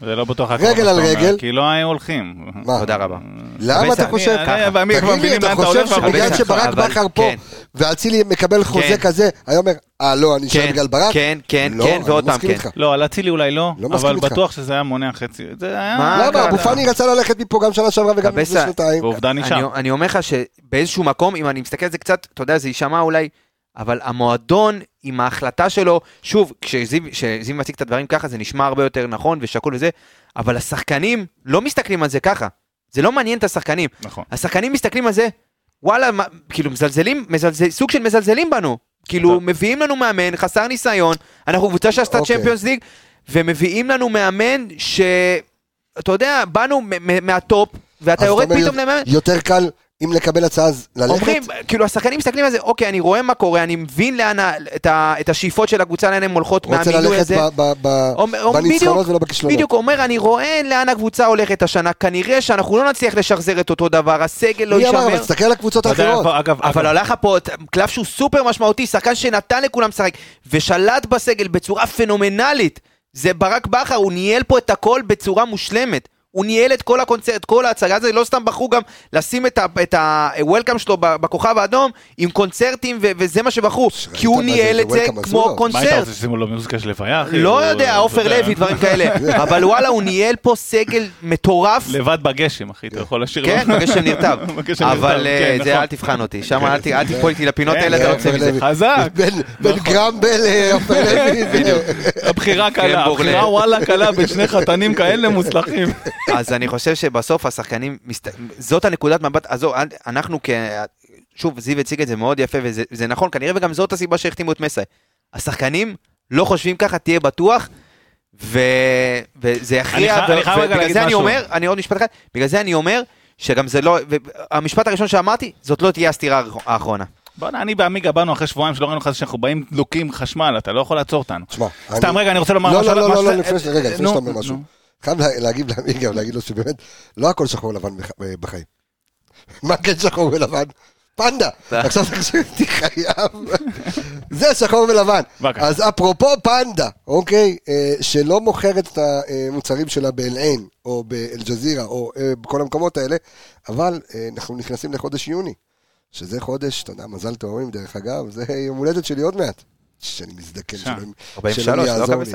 Speaker 4: זה לא בטוח רק
Speaker 1: רגל על רגל.
Speaker 4: כי לא היו הולכים.
Speaker 1: מה?
Speaker 5: תודה רבה.
Speaker 1: למה אתה חושב?
Speaker 4: אני- אני- ואני-
Speaker 1: תגיד לי, אתה חושב שבגלל שברק בכר פה,
Speaker 5: כן.
Speaker 1: ואצילי מקבל חוזה
Speaker 5: כן.
Speaker 1: כזה, היה אומר, אה, לא, אני אשאר
Speaker 5: כן,
Speaker 1: בגלל ברק?
Speaker 5: כן, כן,
Speaker 1: לא,
Speaker 5: כן, ועוד
Speaker 1: לא
Speaker 5: פעם כן.
Speaker 4: לא, על אצילי אולי לא,
Speaker 1: לא
Speaker 4: אבל. בטוח שזה היה מונע חצי.
Speaker 1: למה? אבו פאני רצה ללכת מפה גם שנה שעברה וגם לפני שנתיים.
Speaker 4: ועובדה נשאר.
Speaker 5: אני אומר לך שבאיזשהו מקום, אם אני מסתכל על זה קצת, אתה יודע, זה יישמע אולי, אבל המועדון עם ההחלטה שלו, שוב, כשזיו מציג את הדברים ככה, זה נשמע הרבה יותר נכון ושקול וזה, אבל השחקנים לא מסתכלים על זה ככה. זה לא מעניין את השחקנים.
Speaker 4: נכון.
Speaker 5: השחקנים מסתכלים על זה, וואלה, מה, כאילו מזלזלים, מזלזל, סוג של מזלזלים בנו. כאילו,
Speaker 4: טוב.
Speaker 5: מביאים לנו מאמן, חסר ניסיון, אנחנו קבוצה שעשתה
Speaker 1: אוקיי.
Speaker 5: צ'מפיונס ליג, ומביאים לנו מאמן ש... אתה יודע, באנו מהטופ, ואתה יורד
Speaker 1: אומר,
Speaker 5: פתאום למאמן,
Speaker 1: יותר קל, אם לקבל הצעה, אז ללכת?
Speaker 5: אומרים, כאילו השחקנים מסתכלים על זה, אוקיי, אני רואה מה קורה, אני מבין לאן, ה- את, ה, את השאיפות של הקבוצה, לאן הן הולכות
Speaker 1: רוצה
Speaker 5: מהמינוי
Speaker 1: ללכת
Speaker 5: הזה.
Speaker 1: ב- ב- ב-
Speaker 5: אומר- אומר-
Speaker 1: בניצחונות ולא בכישלונות.
Speaker 5: בדיוק, אומר, אני רואה לאן הקבוצה הולכת השנה, כנראה שאנחנו לא נצליח לשחזר את אותו דבר, הסגל לא
Speaker 1: מי אמר? אבל
Speaker 5: יישמר.
Speaker 1: תסתכל על הקבוצות האחרות.
Speaker 4: אגב,
Speaker 5: אבל הלך לך פה קלף שהוא סופר משמעותי, שחקן שנתן לכולם לשחק, ושלט בסגל בצורה פנומנלית. זה ברק בכר, הוא ניהל פה את הכל בצורה מושלמת. הוא ניהל את כל הקונצרט, כל ההצגה הזאת, לא סתם בחרו גם לשים את ה-Welcome שלו בכוכב האדום עם קונצרטים, ו- וזה מה שבחרו, כי הוא ניהל את זה כמו
Speaker 1: לו?
Speaker 4: מה היית
Speaker 5: קונצרט.
Speaker 4: רוצה שישימו לו מוזיקה של לוויה?
Speaker 5: לא
Speaker 4: הוא-
Speaker 5: יודע, עופר. לוי, דברים *laughs* כאלה. אבל וואלה, הוא ניהל פה סגל מטורף.
Speaker 4: לבד בגשם, אחי, אתה יכול לשיר לו.
Speaker 5: כן, בגשם נרטב. *laughs* אבל
Speaker 4: נרטב,
Speaker 5: אה,
Speaker 4: כן,
Speaker 5: זה
Speaker 4: נכון.
Speaker 5: אל תבחן אותי, שם אל תיפול איתי לפינות
Speaker 4: כן,
Speaker 5: האלה, אתה
Speaker 1: כן,
Speaker 5: לא יוצא מזה.
Speaker 1: לוי.
Speaker 4: חזק. *laughs*
Speaker 1: בין- בין גרמבל לעופר לוי. זה-
Speaker 4: הבחירה קלה,
Speaker 5: כן.
Speaker 4: הבחירה וואלה קלה בין שני חתנים כאלה מוצלחים.
Speaker 5: אז אני חושב שבסוף השחקנים, מסת... זאת הנקודת מבט, עזוב, אנחנו כ... שוב, זיו הציג את זה מאוד יפה, וזה נכון, כנראה וגם זאת הסיבה שהחתימו את מסאי. השחקנים לא חושבים ככה, תהיה בטוח, ו... וזה יכריע,
Speaker 4: אני אני חייב רגע
Speaker 5: ובגלל זה אני
Speaker 4: משהו.
Speaker 5: אומר, אני עוד משפט אחד, בגלל זה אני אומר, שגם זה לא, המשפט הראשון שאמרתי, זאת לא תהיה הסתירה האחרונה.
Speaker 4: בוא'נה, אני בעמיגה באנו אחרי שבועיים שלא ראינו לך שאנחנו באים דלוקים חשמל, אתה לא יכול לעצור אותנו.
Speaker 1: תשמע,
Speaker 4: סתם
Speaker 1: אני-
Speaker 4: רגע, אני רוצה לומר
Speaker 1: לא,
Speaker 4: משהו.
Speaker 1: לא, לא,
Speaker 4: מה
Speaker 1: לא,
Speaker 4: שאתה-
Speaker 1: לפני שאתה אומר משהו. חייב לה- להגיב לעמיגה ולהגיד לו שבאמת, לא הכל שחור לבן בח- בחיים. מה כן שחור ולבן? פנדה. עכשיו תקשיב, הייתי חייב. זה שחור ולבן. אז אפרופו פנדה, אוקיי, אה, שלא מוכרת את המוצרים שלה באל-עין, או באל-ג'זירה, או אה, בכל המקומות האלה, אבל אה, אנחנו נכנסים לחודש יוני, שזה חודש, אתה יודע, מזל טהורים, דרך אגב, זה יום הולדת שלי עוד מעט. שאני מזדקן,
Speaker 4: שם.
Speaker 1: שלא
Speaker 5: 43,
Speaker 1: שלא
Speaker 5: לא
Speaker 1: יעזור לי.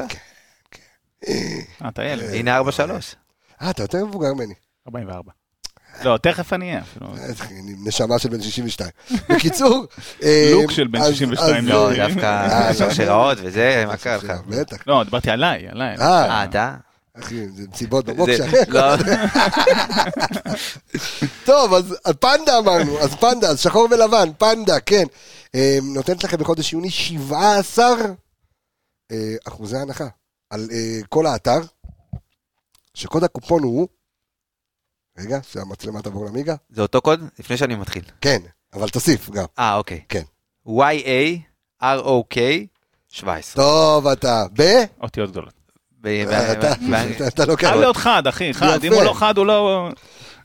Speaker 4: אה, אתה ילד.
Speaker 5: הנה 4-3.
Speaker 1: אה, אתה יותר מבוגר ממני.
Speaker 4: 44. לא, תכף אני אהיה.
Speaker 1: איזה נשמה של בן 62. בקיצור... *laughs* אה,
Speaker 4: לוק של בן
Speaker 1: אז-
Speaker 4: 62
Speaker 1: אז-
Speaker 5: לא,
Speaker 4: אה,
Speaker 5: דווקא
Speaker 1: אה,
Speaker 5: שרשראות וזה, מה קרה לך?
Speaker 1: בטח.
Speaker 4: לא, דיברתי עליי, עליי.
Speaker 1: אה,
Speaker 5: אה, אתה?
Speaker 1: אחי, זה מסיבות בבוק
Speaker 5: זה-
Speaker 1: שאחר.
Speaker 5: לא, *laughs*
Speaker 1: טוב, אז אז פנדה אמרנו, אז פנדה, אז שחור ולבן, פנדה, כן. אה, נותנת לכם בחודש יוני 17 אה, אחוזי הנחה על אה, כל האתר, שקוד הקופון הוא... רגע, שהמצלמה תעבור למיגה.
Speaker 5: זה אותו קוד? לפני שאני מתחיל.
Speaker 1: כן, אבל תוסיף גם.
Speaker 5: אה, אוקיי.
Speaker 1: כן.
Speaker 5: Y-A-R-O-K 17.
Speaker 1: טוב, אתה ב...
Speaker 4: אותיות גדולות.
Speaker 1: אתה-. אתה לוקח...
Speaker 4: חייב להיות חד, אחי, חד. אם. הוא לא חד, הוא לא...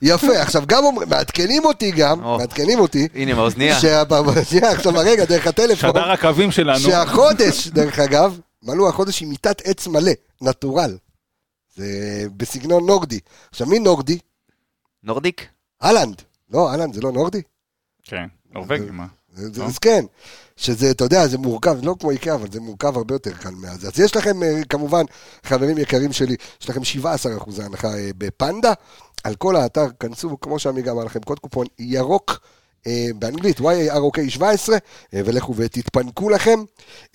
Speaker 1: יפה, עכשיו גם אומרים, מעדכנים אותי גם. מעדכנים אותי,
Speaker 5: הנה.
Speaker 1: שה- *laughs* שנייה, עכשיו רגע, דרך הטלפון,
Speaker 4: שדר הקווים שלנו.
Speaker 1: שהחודש, דרך אגב, מלאו החודש עם מיטת עץ מלא, נטורל. זה בסגנון נורדי. עכשיו, מי נורדי?
Speaker 5: נורדיק?
Speaker 1: אהלנד. לא, אהלנד זה לא נורדי?
Speaker 4: כן, נורבגי, מה?
Speaker 1: זה- זה-
Speaker 4: לא?
Speaker 1: אז כן. שזה, אתה יודע, זה מורכב, לא כמו איקאה, אבל זה מורכב הרבה יותר קל מהזה. אז יש לכם, אה, כמובן, חברים יקרים שלי, יש לכם 17 אחוזי הנחה אה, בפנדה. על כל האתר, כנסו, כמו שעמיגה אמר לכם, קוד קופון ירוק. אה, באנגלית, YAROK 17, אה, ולכו ותתפנקו לכם.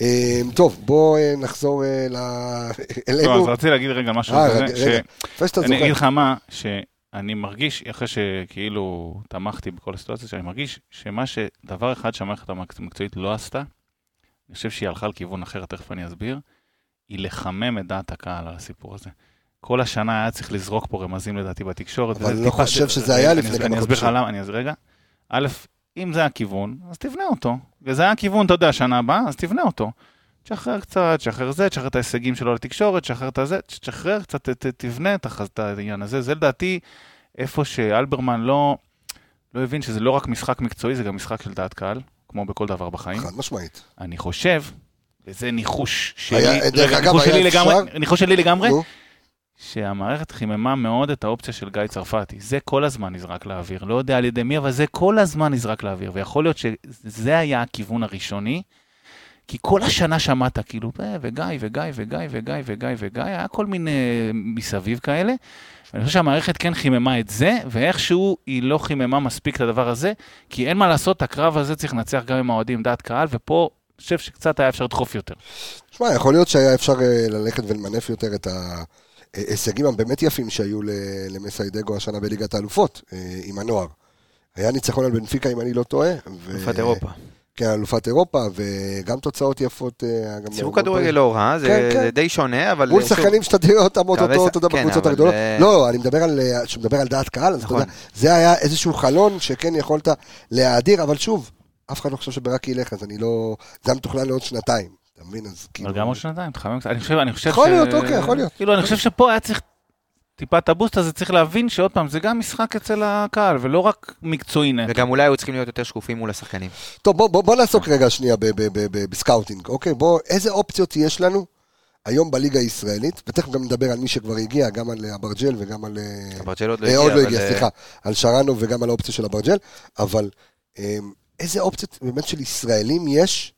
Speaker 1: אה, טוב, בואו נחזור ל- *laughs*
Speaker 4: לא, אז
Speaker 1: אלינו.
Speaker 4: רציתי להגיד רגע משהו כזה,
Speaker 1: רגע,
Speaker 4: ש-
Speaker 1: רגע, לפני שאתה
Speaker 4: אני
Speaker 1: זוכר.
Speaker 4: אגיד לך מה, שאני מרגיש, אחרי שכאילו תמכתי בכל הסיטואציה, שאני מרגיש שמה שדבר אחד שהמערכת המקצועית לא עשתה, אני חושב שהיא הלכה לכיוון אחר, תכף אני אסביר, היא לחמם את דעת הקהל על הסיפור הזה. כל השנה היה צריך לזרוק פה רמזים לדעתי בתקשורת.
Speaker 1: אבל אני לא חושב שזה היה לפני כמה
Speaker 4: אני אסביר לך
Speaker 1: חודשים.
Speaker 4: למה, אני אסביר רגע. א', אם זה הכיוון, אז תבנה אותו. וזה היה הכיוון, אתה יודע, שנה הבאה, אז תבנה אותו. תשחרר קצת, תשחרר זה, תשחרר את ההישגים שלו לתקשורת, תשחרר את הזה, תשחרר קצת, ת- ת- תבנה את העניין הזה. זה לדעתי איפה שאלברמן לא, לא הבין שזה לא רק משחק מקצועי, זה גם משחק של דעת קהל, כמו בכל דבר בחיים.
Speaker 1: חד משמעית.
Speaker 4: אני חושב, וזה ניחוש שלי,
Speaker 1: היה- דרך
Speaker 4: רגע,
Speaker 1: אגב,
Speaker 4: ניחוש
Speaker 1: היה
Speaker 4: שלי
Speaker 1: אפשר-
Speaker 4: לגמרי, ניחוש שלי לגמרי,
Speaker 1: נו,
Speaker 4: שהמערכת חיממה מאוד את האופציה של גיא צרפתי. זה כל הזמן נזרק לאוויר. לא יודע על ידי מי, אבל זה כל הזמן נזרק לאוויר. ויכול להיות שזה היה הכיוון הראשוני. כי כל השנה שמעת, כאילו, "אה, וגיא, וגיא, וגיא, וגיא, וגיא, וגיא, היה כל מיני מסביב כאלה. ואני חושב שהמערכת כן חיממה את זה, ואיכשהו היא לא חיממה מספיק את הדבר הזה, כי אין מה לעשות, הקרב הזה צריך לנצח גם עם האוהדים דעת קהל, ופה אני חושב שקצת היה אפשר לדחוף יותר.
Speaker 1: שמע, יכול להיות שהיה אפשר אה, ללכת ולמנף יותר את ההישגים הבאמת יפים שהיו למסיידגו השנה בליגת האלופות, אה, עם הנוער. היה ניצחון על בנפיקה, אם אני לא טועה.
Speaker 5: אלופת אירופה.
Speaker 1: כן, אלופת אירופה, וגם תוצאות יפות. אה, באירופה.
Speaker 5: כדורגל לא רע, זה
Speaker 1: כן, כן.
Speaker 5: זה די שונה, אבל...
Speaker 1: מול שחקנים שאתה תראה אותם אותו, אתה יודע,
Speaker 5: כן,
Speaker 1: בקבוצות הגדולות.
Speaker 5: אה,
Speaker 1: לא, אני מדבר על, אה, שמדבר על דעת קהל,
Speaker 5: נכון.
Speaker 1: זה היה איזשהו חלון שכן יכולת להאדיר, אבל שוב, אף אחד לא חושב שברק ילך, אז אני לא... זה היה מתוכנן לעוד שנתיים, אתה מבין? אז כאילו...
Speaker 4: אבל גם עוד שנתיים, תחמם קצת. אני חושב, אני חושב
Speaker 1: יכול
Speaker 4: ש...
Speaker 1: להיות, אוקיי, יכול להיות.
Speaker 4: כאילו, אני חושב שפה היה צריך טיפה את הבוסט הזה, צריך להבין שעוד פעם, זה גם משחק אצל הקהל, ולא רק מקצועי נטו.
Speaker 5: וגם אולי היו צריכים להיות יותר שקופים מול השחקנים.
Speaker 1: טוב, בוא, בוא, בוא נעסוק רגע שנייה ב- ב- ב- ב- בסקאוטינג, אוקיי? בוא, איזה אופציות יש לנו היום בליגה הישראלית? ותכף גם נדבר על מי שכבר הגיע, גם על אברג'ל וגם על... אה,
Speaker 5: אברג'ל עוד לא
Speaker 1: אה,
Speaker 5: הגיע,
Speaker 1: עוד לא הגיע,
Speaker 5: אה,
Speaker 1: סליחה. על שרנו וגם על האופציה של אברג'ל, אבל איזה אופציות באמת של ישראלים יש?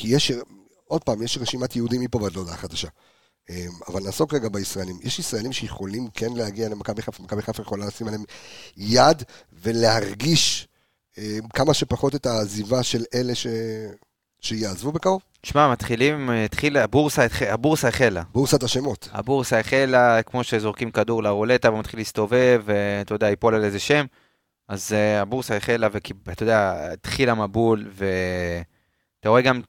Speaker 1: אה, כי יש, עוד פעם, יש רשימת יהודים מפה ועד להודעה חדשה. אה, אבל נעסוק רגע בישראלים. יש ישראלים שיכולים כן להגיע למכבי חיפה, מכבי חיפה יכולה לשים עליהם יד ולהרגיש אה, כמה שפחות את העזיבה של אלה ש... שיעזבו בקרוב?
Speaker 5: שמע, מתחילים, אה, התחיל, הבורסה, הבורסה החלה.
Speaker 1: בורסת השמות.
Speaker 5: הבורסה החלה, כמו שזורקים כדור לרולטה ומתחיל להסתובב, ואתה יודע, ייפול על איזה שם. אז uh, הבורסה החלה, ואתה יודע, התחיל המבול, ואתה רואה גם,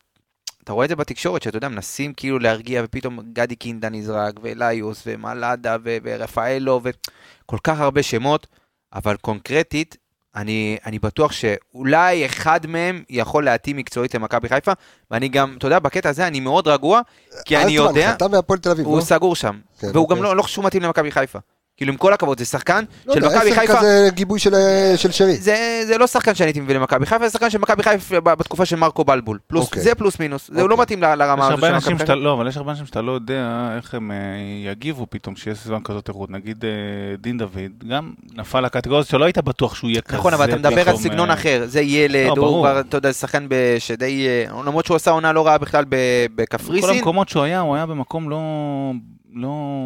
Speaker 5: אתה רואה את זה בתקשורת, שאתה יודע, מנסים כאילו להרגיע, ופתאום גדי קינדה נזרק, ואליוס, ומלאדה, ו- ורפאלו, וכל כך הרבה שמות, אבל קונקרטית, אני, אני בטוח שאולי אחד מהם יכול להתאים מקצועית למכבי חיפה, ואני גם, אתה יודע, בקטע הזה אני מאוד רגוע, כי אני
Speaker 1: אלטמן,
Speaker 5: יודע...
Speaker 1: חתם מהפועל תל אביב,
Speaker 5: הוא
Speaker 1: לא?
Speaker 5: סגור שם,
Speaker 1: כן,
Speaker 5: והוא גם
Speaker 1: אוקיי.
Speaker 5: לא, לא חושב שהוא מתאים למכבי חיפה. כאילו, עם כל הכבוד, זה שחקן
Speaker 1: לא
Speaker 5: של
Speaker 1: יודע,
Speaker 5: מכבי
Speaker 1: עשר
Speaker 5: חיפה,
Speaker 1: כזה גיבוי של, אה, של שרי.
Speaker 5: זה, זה לא שחקן שאני הייתי מביא למכבי חיפה, זה שחקן של מכבי חיפה בתקופה של מרקו בלבול. פלוס,
Speaker 1: אוקיי.
Speaker 5: זה פלוס מינוס, זה
Speaker 1: אוקיי.
Speaker 5: לא מתאים ל- לרמה הזו של מכבי חיפה.
Speaker 4: לא, אבל יש הרבה אנשים שאתה לא יודע איך הם אה, יגיבו פתאום שיש סביבם כזאת איכות. נגיד אה, דין דוד, גם נפל לקטגוריה הזאת שלא היית בטוח שהוא יהיה כזה.
Speaker 5: נכון, אבל אתה מדבר על סגנון
Speaker 4: אה,
Speaker 5: אחר, זה ילד,
Speaker 4: לא,
Speaker 5: הוא אתה יודע, שחקן שדי, למרות שהוא עשה עונה לא רעה בכלל ב-
Speaker 4: בכל
Speaker 5: בקפריסין,
Speaker 4: המקומות שהוא היה, הוא היה במקום לא... לא...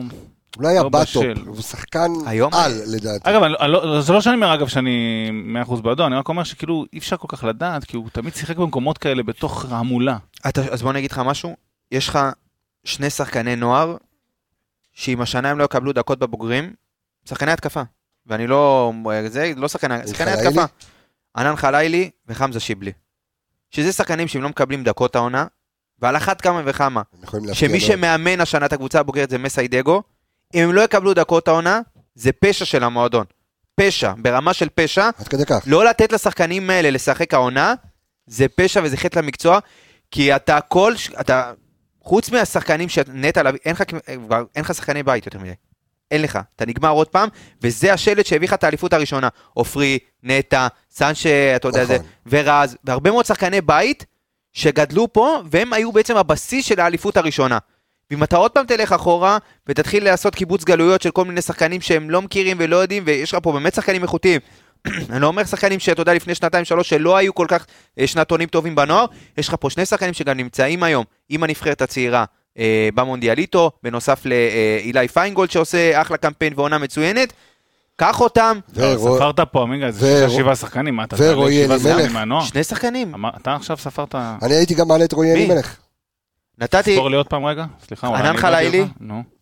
Speaker 1: הוא לא היה
Speaker 4: לא
Speaker 1: בטופ. הוא שחקן
Speaker 5: היום-
Speaker 1: על, לדעתי.
Speaker 4: אגב, לא, זה לא שאני אומר, אגב, שאני 100% בעדו, אני רק אומר שכאילו אי אפשר כל כך לדעת, כי הוא תמיד שיחק במקומות כאלה בתוך ההמולה.
Speaker 5: אתה, אז בוא אני אגיד לך משהו, יש לך שני שחקני נוער, שאם השנה הם לא יקבלו דקות בבוגרים, שחקני התקפה. ואני לא, זה לא שחקני, שחקני? התקפה. ענן חלילי וחמזה שיבלי. שזה שחקנים שהם לא מקבלים דקות העונה, ועל אחת כמה וכמה, שמי. שמאמן השנה את הקבוצה הבוגרת זה מסיידגו, אם הם לא יקבלו דקות העונה, זה פשע של המועדון. פשע, ברמה של פשע,
Speaker 1: עד כדי כך.
Speaker 5: לא לתת לשחקנים האלה לשחק העונה, זה פשע וזה חטא למקצוע, כי אתה כל, אתה, חוץ מהשחקנים שנטע לביא, אין אין לך שחקני בית יותר מדי. אין לך, אתה נגמר עוד פעם, וזה השלט שהביא לך את האליפות הראשונה. עופרי, נטע, סנשה, אתה יודע,
Speaker 1: נכון.
Speaker 5: זה, ורז, והרבה מאוד שחקני בית שגדלו פה, והם היו בעצם הבסיס של האליפות הראשונה. ואם אתה עוד פעם תלך אחורה, ותתחיל לעשות קיבוץ גלויות של כל מיני שחקנים שהם לא מכירים ולא יודעים, ויש לך פה באמת שחקנים איכותיים. *clears throat* אני לא אומר שחקנים שאתה יודע לפני שנתיים שלוש שלא היו כל כך אה, שנתונים טובים בנוער, יש לך פה שני שחקנים שגם נמצאים היום עם הנבחרת הצעירה אה, במונדיאליטו, בנוסף לאילי פיינגולד שעושה אחלה קמפיין ועונה מצוינת. קח אותם,
Speaker 4: ספרת פה, עמיגה,
Speaker 1: ו-
Speaker 4: שישה שבעה שחקנים, מה אתה
Speaker 1: ורועי אלימלך.
Speaker 4: שחקנים מהנוער?
Speaker 5: שני שחקנים.
Speaker 4: אתה עכשיו ספרת...
Speaker 1: אני הייתי גם מעלה את רועי? אלימלך.
Speaker 5: נתתי
Speaker 4: ספור לי עוד פעם רגע, סליחה.
Speaker 5: ענאן
Speaker 4: אני איבדתי חלאילי?
Speaker 5: אה,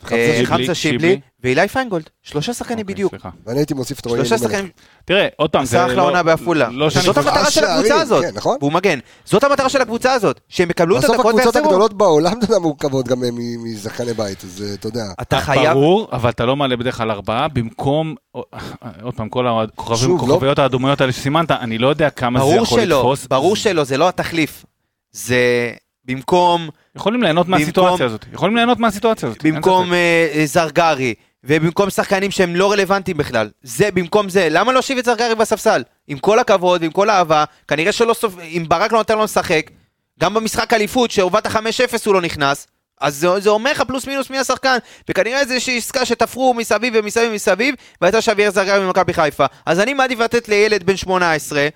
Speaker 4: שיבלי,
Speaker 5: חמזה שיבלי ואילי פיינגולד. שלושה שחקנים
Speaker 4: אוקיי,
Speaker 5: בדיוק.
Speaker 1: ואני הייתי מוסיף את רועי
Speaker 5: שלושה. שחקנים,
Speaker 4: תראה, עוד פעם,
Speaker 5: עשה אחלה עונה בעפולה.
Speaker 4: לא.
Speaker 5: זאת המטרה של הקבוצה הזאת.
Speaker 1: כן, נכון?
Speaker 5: והוא מגן. זאת המטרה של הקבוצה הזאת. שהם יקבלו את
Speaker 1: בסוף
Speaker 5: הדקות
Speaker 1: הקבוצות
Speaker 5: ויחזרו.
Speaker 1: הגדולות בעולם, *laughs* אתה יודע, מורכבות גם מ- משחקני בית, אז אה, אתה יודע.
Speaker 5: אתה חייב...
Speaker 4: ברור, אבל אתה לא מעלה בדרך כלל ארבעה, במקום, עוד פעם, כל הכוכבים,
Speaker 1: שוב, לא-
Speaker 4: האדומיות האלה שסימנת, אני לא יודע כמה זה
Speaker 5: ברור
Speaker 4: יכול
Speaker 5: שלא,
Speaker 4: לתפוס.
Speaker 5: ברור שלא, זה לא התחליף. זה במקום,
Speaker 4: יכולים ליהנות
Speaker 5: במקום-
Speaker 4: מהסיטואציה הזאת. יכולים ליהנות מהסיטואציה הזאת.
Speaker 5: במקום אה, זרגרי, ובמקום שחקנים שהם לא רלוונטיים בכלל. זה במקום זה. למה לא להושיב את זרגרי בספסל? עם כל הכבוד ועם כל האהבה, כנראה שלא סוף... אם ברק לא נותן לו לשחק, גם במשחק אליפות, שהובלת 5-0 הוא לא נכנס, אז זה, זה אומר לך פלוס מינוס מי השחקן, וכנראה איזושהי עסקה שתפרו מסביב ומסביב ומסביב, והייתה שוויאר זרגרי ממכבי חיפה. אז אני מעדיף לתת לילד בן 18, אה,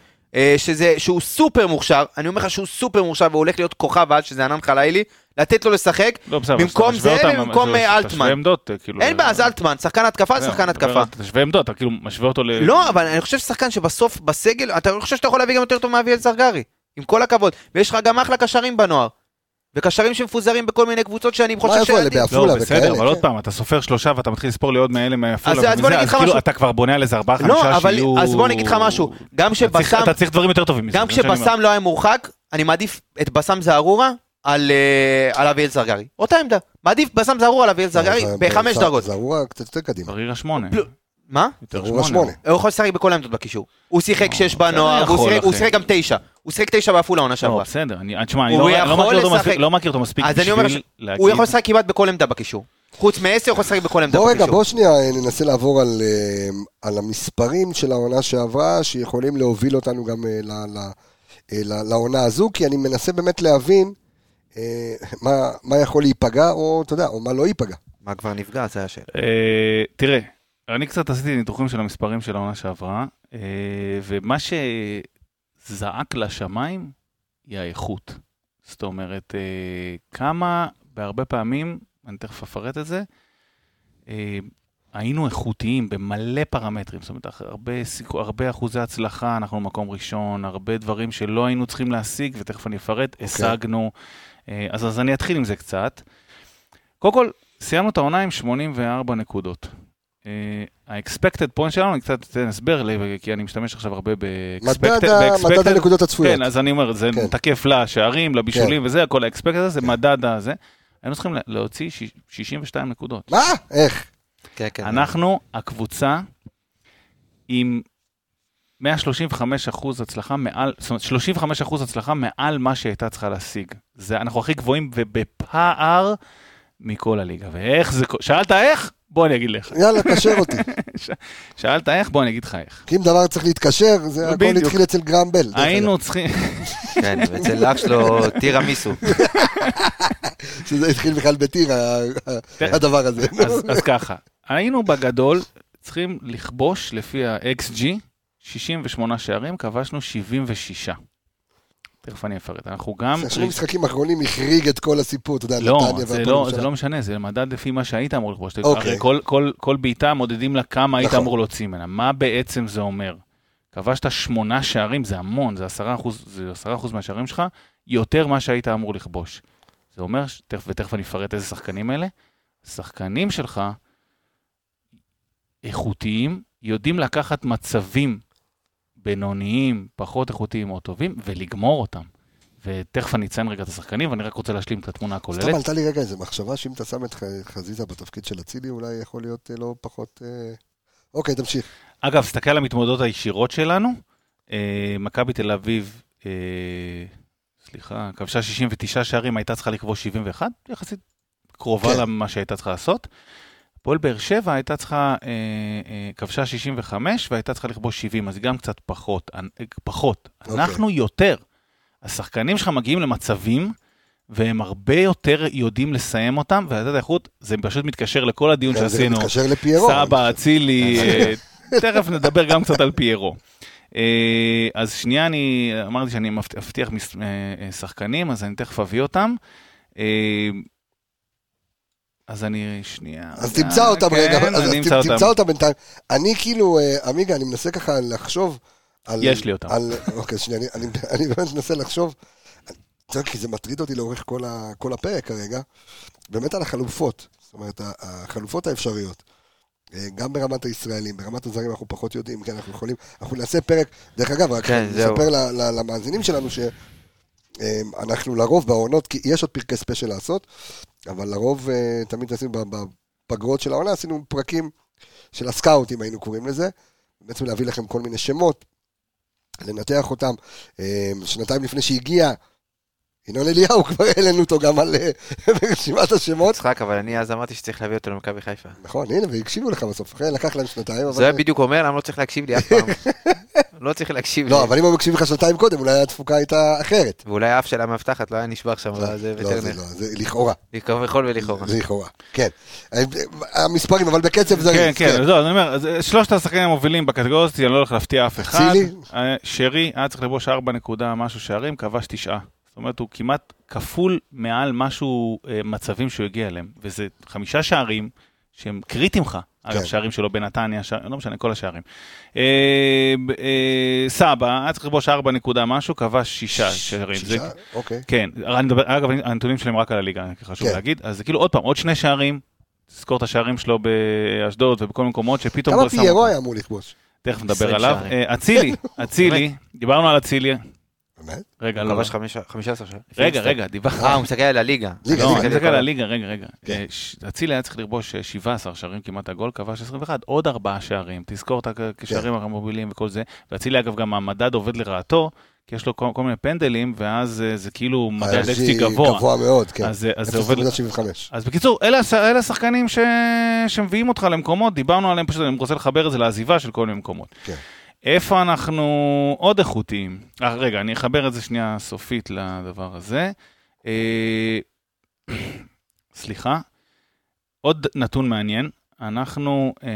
Speaker 5: שזה, שהוא סופר מוכשר, אני אומר לך שהוא סופר מוכשר והוא הולך להיות כוכב על, שזה ענן חלילי, לתת לו לשחק,
Speaker 4: לא, בסדר,
Speaker 5: במקום זה
Speaker 4: אותם,
Speaker 5: ובמקום אה,
Speaker 4: תשווה
Speaker 5: אלטמן.
Speaker 4: עמדות, אה, כאילו...
Speaker 5: אין בעיה, אז אלטמן, שחקן התקפה, שחקן התקפה.
Speaker 4: תשווה עמדות, אתה כאילו משווה אותו ל...
Speaker 5: לא, אבל אני חושב ששחקן שבסוף בסגל, אתה חושב שאתה יכול להביא גם יותר טוב מאביאל זרגרי, עם כל הכבוד. ויש לך גם אחלה קשרים בנוער. וקשרים שמפוזרים בכל מיני קבוצות שאני
Speaker 1: מה
Speaker 5: חושב
Speaker 1: איפה אלה? בעפולה
Speaker 4: לא, בסדר,
Speaker 1: וכאלה,
Speaker 4: אבל עוד. פעם, אתה סופר שלושה ואתה מתחיל לספור לי עוד מאלה מעפולה.
Speaker 5: אז- אז בוא אני אגיד לך
Speaker 4: כאילו
Speaker 5: משהו.
Speaker 4: אתה כבר בונה על איזה ארבעה, חמישה
Speaker 5: לא, אבל
Speaker 4: שיהיו...
Speaker 5: אז בוא אני אגיד לך משהו. גם
Speaker 4: אתה צריך-
Speaker 5: שבסם,
Speaker 4: אתה צריך דברים יותר טובים מזה.
Speaker 5: גם
Speaker 4: מה.
Speaker 5: כשבסם לא היה מורחק, אני מעדיף את בסם זערורה על אה, אביאל זרגרי. אותה עמדה. מעדיף בסם זערורה על אביאל זרגרי
Speaker 1: זה-
Speaker 5: בחמש
Speaker 1: זה-
Speaker 5: דרגות.
Speaker 1: זרוע קצת יותר קדימה.
Speaker 4: בריר השמונה.
Speaker 5: לא, מה?
Speaker 4: יותר
Speaker 1: זרוע שמונה.
Speaker 5: הוא יכול לשחק בכל העמדות בקישור. הוא שיחק שש
Speaker 4: בסדר,
Speaker 5: בנוער, שיחק- הוא. שיחק גם תשע. הוא שיחק תשע בעפולה עונה
Speaker 4: לא,
Speaker 5: שעברה.
Speaker 4: בסדר, אני, תשמע, אני
Speaker 5: הוא
Speaker 4: לא, לא, מכיר אותו. מספיק, לא בשביל להגיד.
Speaker 5: הוא יכול לשחק כמעט בכל עמדה בקישור. חוץ מעשר הוא יכול לשחק בכל עמדה
Speaker 1: בוא רגע,
Speaker 5: בקישור.
Speaker 1: בוא שנייה אה, ננסה לעבור על, אה, על המספרים של העונה שעברה, שיכולים להוביל אותנו גם אה, ל, ל, אה, ל, לעונה הזו, כי אני מנסה באמת להבין אה, מה, מה יכול להיפגע, או אתה יודע, או מה לא ייפגע.
Speaker 5: מה כבר נפגע? זה השאלה.
Speaker 4: אה, תראה, אני קצת עשיתי ניתוחים של המספרים של העונה שעברה, אה, ומה שזעק לשמיים היא האיכות. זאת אומרת, אה, כמה, בהרבה פעמים, אני תכף אפרט את זה, אה, היינו איכותיים במלא פרמטרים, זאת אומרת, הרבה, סיכו, הרבה אחוזי הצלחה, אנחנו במקום ראשון, הרבה דברים שלא היינו צריכים להשיג, ותכף אני אפרט, okay. השגנו. אה, אז, אז אני אתחיל עם זה קצת. קודם כל, סיימנו את העונה עם 84 נקודות. אה, ה-expected point שלנו, אני קצת אתן הסבר, כי אני משתמש עכשיו הרבה ב-expected.
Speaker 1: מדד, הנקודות הצפויות.
Speaker 4: כן, אז אני אומר, זה
Speaker 1: כן.
Speaker 4: תקף לשערים, לבישולים וזה, הכל ה-expected הזה, מדד הזה. היינו צריכים לה- להוציא שיש- 62 נקודות.
Speaker 1: מה? איך?
Speaker 5: כן, כן.
Speaker 4: אנחנו הקבוצה עם 135 אחוז הצלחה מעל, זאת אומרת 35 אחוז הצלחה מעל מה שהייתה צריכה להשיג. זה, אנחנו הכי גבוהים ובפער מכל הליגה. ואיך זה, שאלת איך? בוא אני אגיד לך.
Speaker 1: יאללה, קשר אותי. *laughs*
Speaker 4: שאלת איך? בוא אני אגיד לך איך.
Speaker 1: כי אם דבר צריך להתקשר, זה הכל. התחיל אצל גרם בל. דרך אגב.
Speaker 4: היינו צריכים, *laughs*
Speaker 5: כן, ואצל אח שלו טירה מיסו. *laughs*
Speaker 1: שזה התחיל בכלל בטיר, ה- ה- הדבר הזה.
Speaker 4: אז, אז ככה, היינו בגדול צריכים לכבוש לפי ה-XG 68 שערים, כבשנו 76. תכף אני אפרט. אנחנו גם...
Speaker 1: שני משחקים אחרונים החריג את כל הסיפור, אתה יודע,
Speaker 4: לא,
Speaker 1: נתניה
Speaker 4: זה
Speaker 1: והפועל
Speaker 4: לא,
Speaker 1: ירושלים.
Speaker 4: זה לא משנה, זה מדד לפי מה שהיית אמור לכבוש.
Speaker 1: אוקיי.
Speaker 4: הרי כל, בעיטה מודדים לה כמה היית
Speaker 1: נכון.
Speaker 4: אמור להוציא ממנה. מה בעצם זה אומר? כבשת שמונה שערים, זה המון, זה עשרה אחוז, זה עשרה אחוז מהשערים שלך, יותר מה שהיית אמור לכבוש. זה אומר, ותכף אני אפרט איזה שחקנים אלה, שחקנים שלך איכותיים, יודעים לקחת מצבים בינוניים, פחות איכותיים או טובים, ולגמור אותם. ותכף אני אציין רגע את השחקנים, ואני רק רוצה להשלים את התמונה הכוללת.
Speaker 1: סתם עלתה לי רגע איזה מחשבה שאם אתה שם את חזיזה בתפקיד של אצילי, אולי יכול להיות אה, לא פחות... אה, אוקיי, תמשיך.
Speaker 4: אגב, תסתכל על המתמודדות הישירות שלנו. אה, מכבי תל אביב, אה, סליחה, כבשה 69 שערים, הייתה צריכה לכבוש 71, יחסית קרובה
Speaker 1: כן.
Speaker 4: למה שהייתה צריכה לעשות. הפועל באר שבע הייתה צריכה, אה, אה, כבשה 65 והייתה צריכה לכבוש 70, אז היא גם קצת פחות. אה, פחות.
Speaker 1: אוקיי.
Speaker 4: אנחנו יותר. השחקנים שלך מגיעים למצבים, והם הרבה יותר יודעים לסיים אותם, ולתת האיכות, זה פשוט מתקשר לכל הדיון
Speaker 1: זה
Speaker 4: שעשינו.
Speaker 1: מתקשר לפיירו.
Speaker 4: סבא, אצילי, *laughs* אה, תכף נדבר גם קצת על פיירו. אה, אז שנייה, אני אמרתי שאני מבט- מבטיח שחקנים, אז אני תכף אביא אותם. אה, אז אני, שנייה.
Speaker 1: אז תמצא אותם
Speaker 4: כן,
Speaker 1: רגע, אז ת-
Speaker 4: אמצא
Speaker 1: תמצא
Speaker 4: אותם.
Speaker 1: בינתיים. אני כאילו, אה, עמיגה, אני מנסה ככה לחשוב על...
Speaker 4: יש לי אותם.
Speaker 1: אוקיי, שנייה, אני- באמת מנסה לחשוב, כי זה מטריד אותי לאורך כל הפרק כרגע, באמת על החלופות. זאת אומרת, החלופות האפשריות. אה, גם ברמת הישראלים, ברמת הזרים אנחנו פחות יודעים, כן, אנחנו יכולים, אנחנו נעשה פרק, דרך אגב, רק
Speaker 5: כן.
Speaker 1: נספר ל- ל- למאזינים שלנו שאנחנו לרוב בעונות, כי יש עוד פרקי ספיישל לעשות, אבל לרוב אה, תמיד עשינו בפגרות של העונה, עשינו פרקים של הסקאוטים, היינו קוראים לזה, בעצם להביא לכם כל מיני שמות, לנתח אותם. אה, שנתיים לפני שהגיע, ינון אליהו, כבר העלינו אותו גם על אה, *laughs* רשימת השמות.
Speaker 5: יצחק, אבל אני אז אמרתי שצריך להביא אותו למכבי חיפה.
Speaker 1: נכון, הנה, והקשיבו לך בסוף, אחרי לקח להם שנתיים.
Speaker 5: זה בדיוק אומר, למה לא צריך להקשיב לי אף פעם? *laughs* לא צריך להקשיב
Speaker 1: לא,
Speaker 5: לי.
Speaker 1: לא, אבל אם הוא מקשיב לך שנתיים קודם, אולי התפוקה הייתה אחרת.
Speaker 5: ואולי האף של המאבטחת לא היה נשבר שם,
Speaker 1: לא,
Speaker 5: זה
Speaker 1: לא,
Speaker 5: וטרנר.
Speaker 1: לא, זה לכאורה.
Speaker 5: כביכול ולכאורה.
Speaker 1: לכאורה, כן. אה, המספרים, אבל בקצב זריז.
Speaker 4: כן, כן, זהו, אני אומר, אה, שלושת השחקנים המובילים בקטגוריה הזאת, אני לא הולך להפתיע אף אחד. שרי היה צריך לבוש ארבע נקודה משהו שערים, כבש תשעה. אומרת, הוא כמעט כפול מעל משהו אה, מצבים שהוא הגיע אליהם. וזה חמישה שערים שהם קריטיים לך. אגב,
Speaker 1: כן.
Speaker 4: שערים שלו בנתניה, שער, לא משנה, כל השערים. אה, אה, סבא, היה צריך לכבוש 4 נקודה משהו, כבש שישה שערים. זה-
Speaker 1: שישה, אוקיי.
Speaker 4: כן, אגב, הנתונים שלהם רק על הליגה, חשוב
Speaker 1: כן.
Speaker 4: להגיד. אז זה כאילו עוד פעם, עוד שני שערים, תזכור את השערים שלו באשדוד ובכל מקומות שפתאום...
Speaker 1: כמה
Speaker 4: שם
Speaker 1: פיירו. היה אמור לכבוש?
Speaker 4: תכף נדבר
Speaker 5: 20
Speaker 4: עליו. אה, אצילי, אצילי, דיברנו על אצילי.
Speaker 1: באמת?
Speaker 4: רגע,
Speaker 5: הוא
Speaker 4: לא.
Speaker 5: כבש חמישה- 15 שערים.
Speaker 4: רגע, רגע, דיברנו.
Speaker 5: אה, הוא מסתכל על הליגה.
Speaker 1: ליגה,
Speaker 4: לא,
Speaker 1: ליגה.
Speaker 4: אני מסתכל על הליגה, רגע, רגע.
Speaker 1: כן.
Speaker 4: אה, אצילי היה צריך לרבוש אה, 17 שערים כמעט הגול, כבש 21, עוד ארבעה שערים. תזכור את השערים
Speaker 1: כן.
Speaker 4: המובילים וכל זה. ואצילי, אגב, גם המדד עובד לרעתו, כי יש לו כל כל מיני פנדלים, ואז אה, זה כאילו מדד אקסטי גבוה.
Speaker 1: גבוה מאוד, כן.
Speaker 4: אז, אה, אז זה עובד...
Speaker 1: 0.75.
Speaker 4: אז בקיצור, אלה, אלה השחקנים ש... שמביאים אותך למקומות, דיברנו עליהם, פשוט אני רוצה לחבר את זה לעזיבה של כל מיני מקומות.
Speaker 1: כן.
Speaker 4: איפה אנחנו עוד איכותיים? אה, רגע, אני אחבר את זה שנייה סופית לדבר הזה. אה, *clears throat* סליחה, עוד נתון מעניין, אנחנו אה,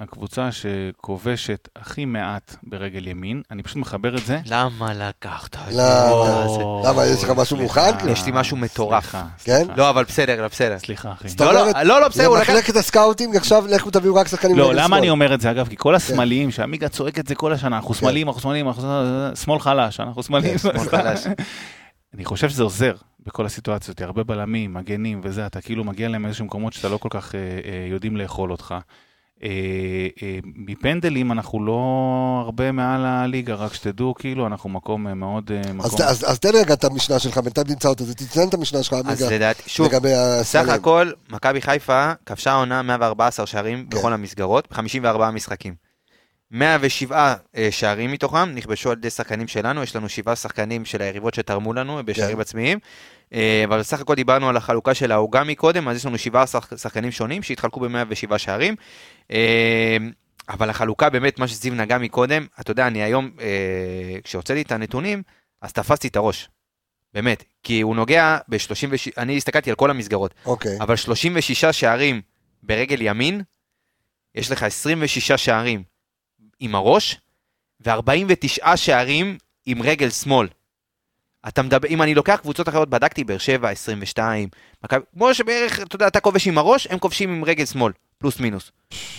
Speaker 4: הקבוצה שכובשת הכי מעט ברגל ימין, אני פשוט מחבר את זה.
Speaker 5: למה לקחת? את זה?
Speaker 1: למה?
Speaker 4: או,
Speaker 1: למה, יש לך משהו מוכן?
Speaker 5: יש לי משהו מטורף.
Speaker 4: סליחה,
Speaker 1: כן?
Speaker 4: סליחה.
Speaker 5: לא, אבל בסדר, לא, בסדר.
Speaker 4: סליחה, אחי.
Speaker 1: זאת
Speaker 5: לא, לא,
Speaker 1: אומרת,
Speaker 5: לא, לא, בסדר, הוא לקח...
Speaker 1: למחלקת הסקאוטינג עכשיו לכו תביאו רק שחקנים
Speaker 4: לא, למה. אני אומר את זה אגב? כי כל השמאליים, שעמיגה צועק את זה כל השנה, אנחנו שמאליים, אנחנו שמאליים, אנחנו שמאל חלש, אנחנו שמאליים. *laughs* אני חושב שזה עוזר בכל הסיטואציות, הרבה בלמים, מגנים וזה, אתה כאילו מגיע להם איזשהם מקומות שאתה לא כל כך אה, אה, יודעים לאכול אותך. אה, אה, מפנדלים אנחנו לא הרבה מעל הליגה, רק שתדעו, כאילו, אנחנו מקום אה, מאוד... אה,
Speaker 1: אז
Speaker 4: מקום...
Speaker 1: ת- אז אז תן רגע את המשנה שלך, בינתיים תמצא אותה, תציין את המשנה שלך
Speaker 5: אז לדעתי, שוב,
Speaker 1: לגבי
Speaker 5: סך. הכל, מכבי חיפה כבשה עונה 114 שערים
Speaker 1: כן.
Speaker 5: בכל המסגרות, 54 משחקים. 107 אה, שערים מתוכם נכבשו על ידי שחקנים שלנו, יש לנו שבעה שחקנים של היריבות שתרמו לנו בשערים
Speaker 1: כן.
Speaker 5: עצמיים. אה, אבל בסך הכל דיברנו על החלוקה של העוגה מקודם, אז יש לנו 17 שחקנים שונים שהתחלקו ב-107 שערים. אה, אבל החלוקה באמת, מה שזיו נגע מקודם, אתה יודע, אני היום, כשהוצאתי את הנתונים, אז תפסתי את הראש. באמת. כי הוא נוגע ב-36, אני הסתכלתי על כל המסגרות.
Speaker 1: אוקיי,
Speaker 5: אבל 36 שערים ברגל ימין, יש לך 26 שערים עם הראש, ו-49 שערים עם רגל שמאל. אתה מדבר, אם אני לוקח קבוצות אחרות, בדקתי, באר שבע, 22, מכבי, כמו שבערך, אתה יודע, אתה כובש עם הראש, הם כובשים עם רגל שמאל, פלוס מינוס.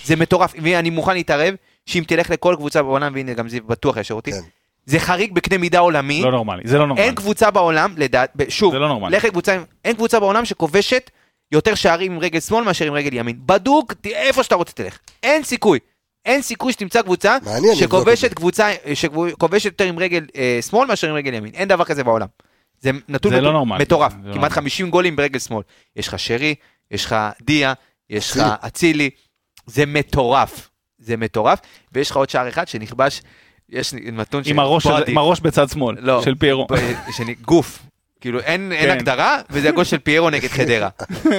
Speaker 5: זה מטורף, ואני מוכן להתערב, שאם תלך לכל קבוצה בעולם, והנה גם זיו בטוח ישר אותי,
Speaker 1: כן.
Speaker 5: זה חריג בקנה מידה עולמי,
Speaker 4: לא נורמלי, זה לא נורמלי.
Speaker 5: אין קבוצה בעולם, לדעת, שוב,
Speaker 4: זה לא נורמלי.
Speaker 5: לך לקבוצה, אין קבוצה בעולם שכובשת יותר שערים עם רגל שמאל מאשר עם רגל ימין. בדוק, ת- איפה שאתה רוצה תלך. אין סיכוי. אין סיכוי שתמצא קבוצה שכובשת. קבוצה, שכובשת יותר עם רגל אה, שמאל מאשר עם רגל ימין. אין דבר כזה בעולם. זה נתון
Speaker 4: זה לא
Speaker 5: מטור-
Speaker 4: נורמלי.
Speaker 5: מטורף.
Speaker 4: זה לא
Speaker 5: כמעט
Speaker 4: נורמלי.
Speaker 5: 50 גולים ברגל שמאל. יש לך שרי, יש לך דיה, יש לך
Speaker 1: אצילי.
Speaker 5: זה מטורף. זה מטורף. ויש לך עוד שער אחד שנכבש, יש נתון
Speaker 4: עם הראש
Speaker 5: פה
Speaker 4: של-. עם הראש בצד שמאל,
Speaker 5: לא.
Speaker 4: של פיירו. *laughs*
Speaker 5: שני, גוף. כאילו אין, אין
Speaker 4: כן.
Speaker 5: הגדרה, וזה הגול של פיירו נגד *laughs* חדרה.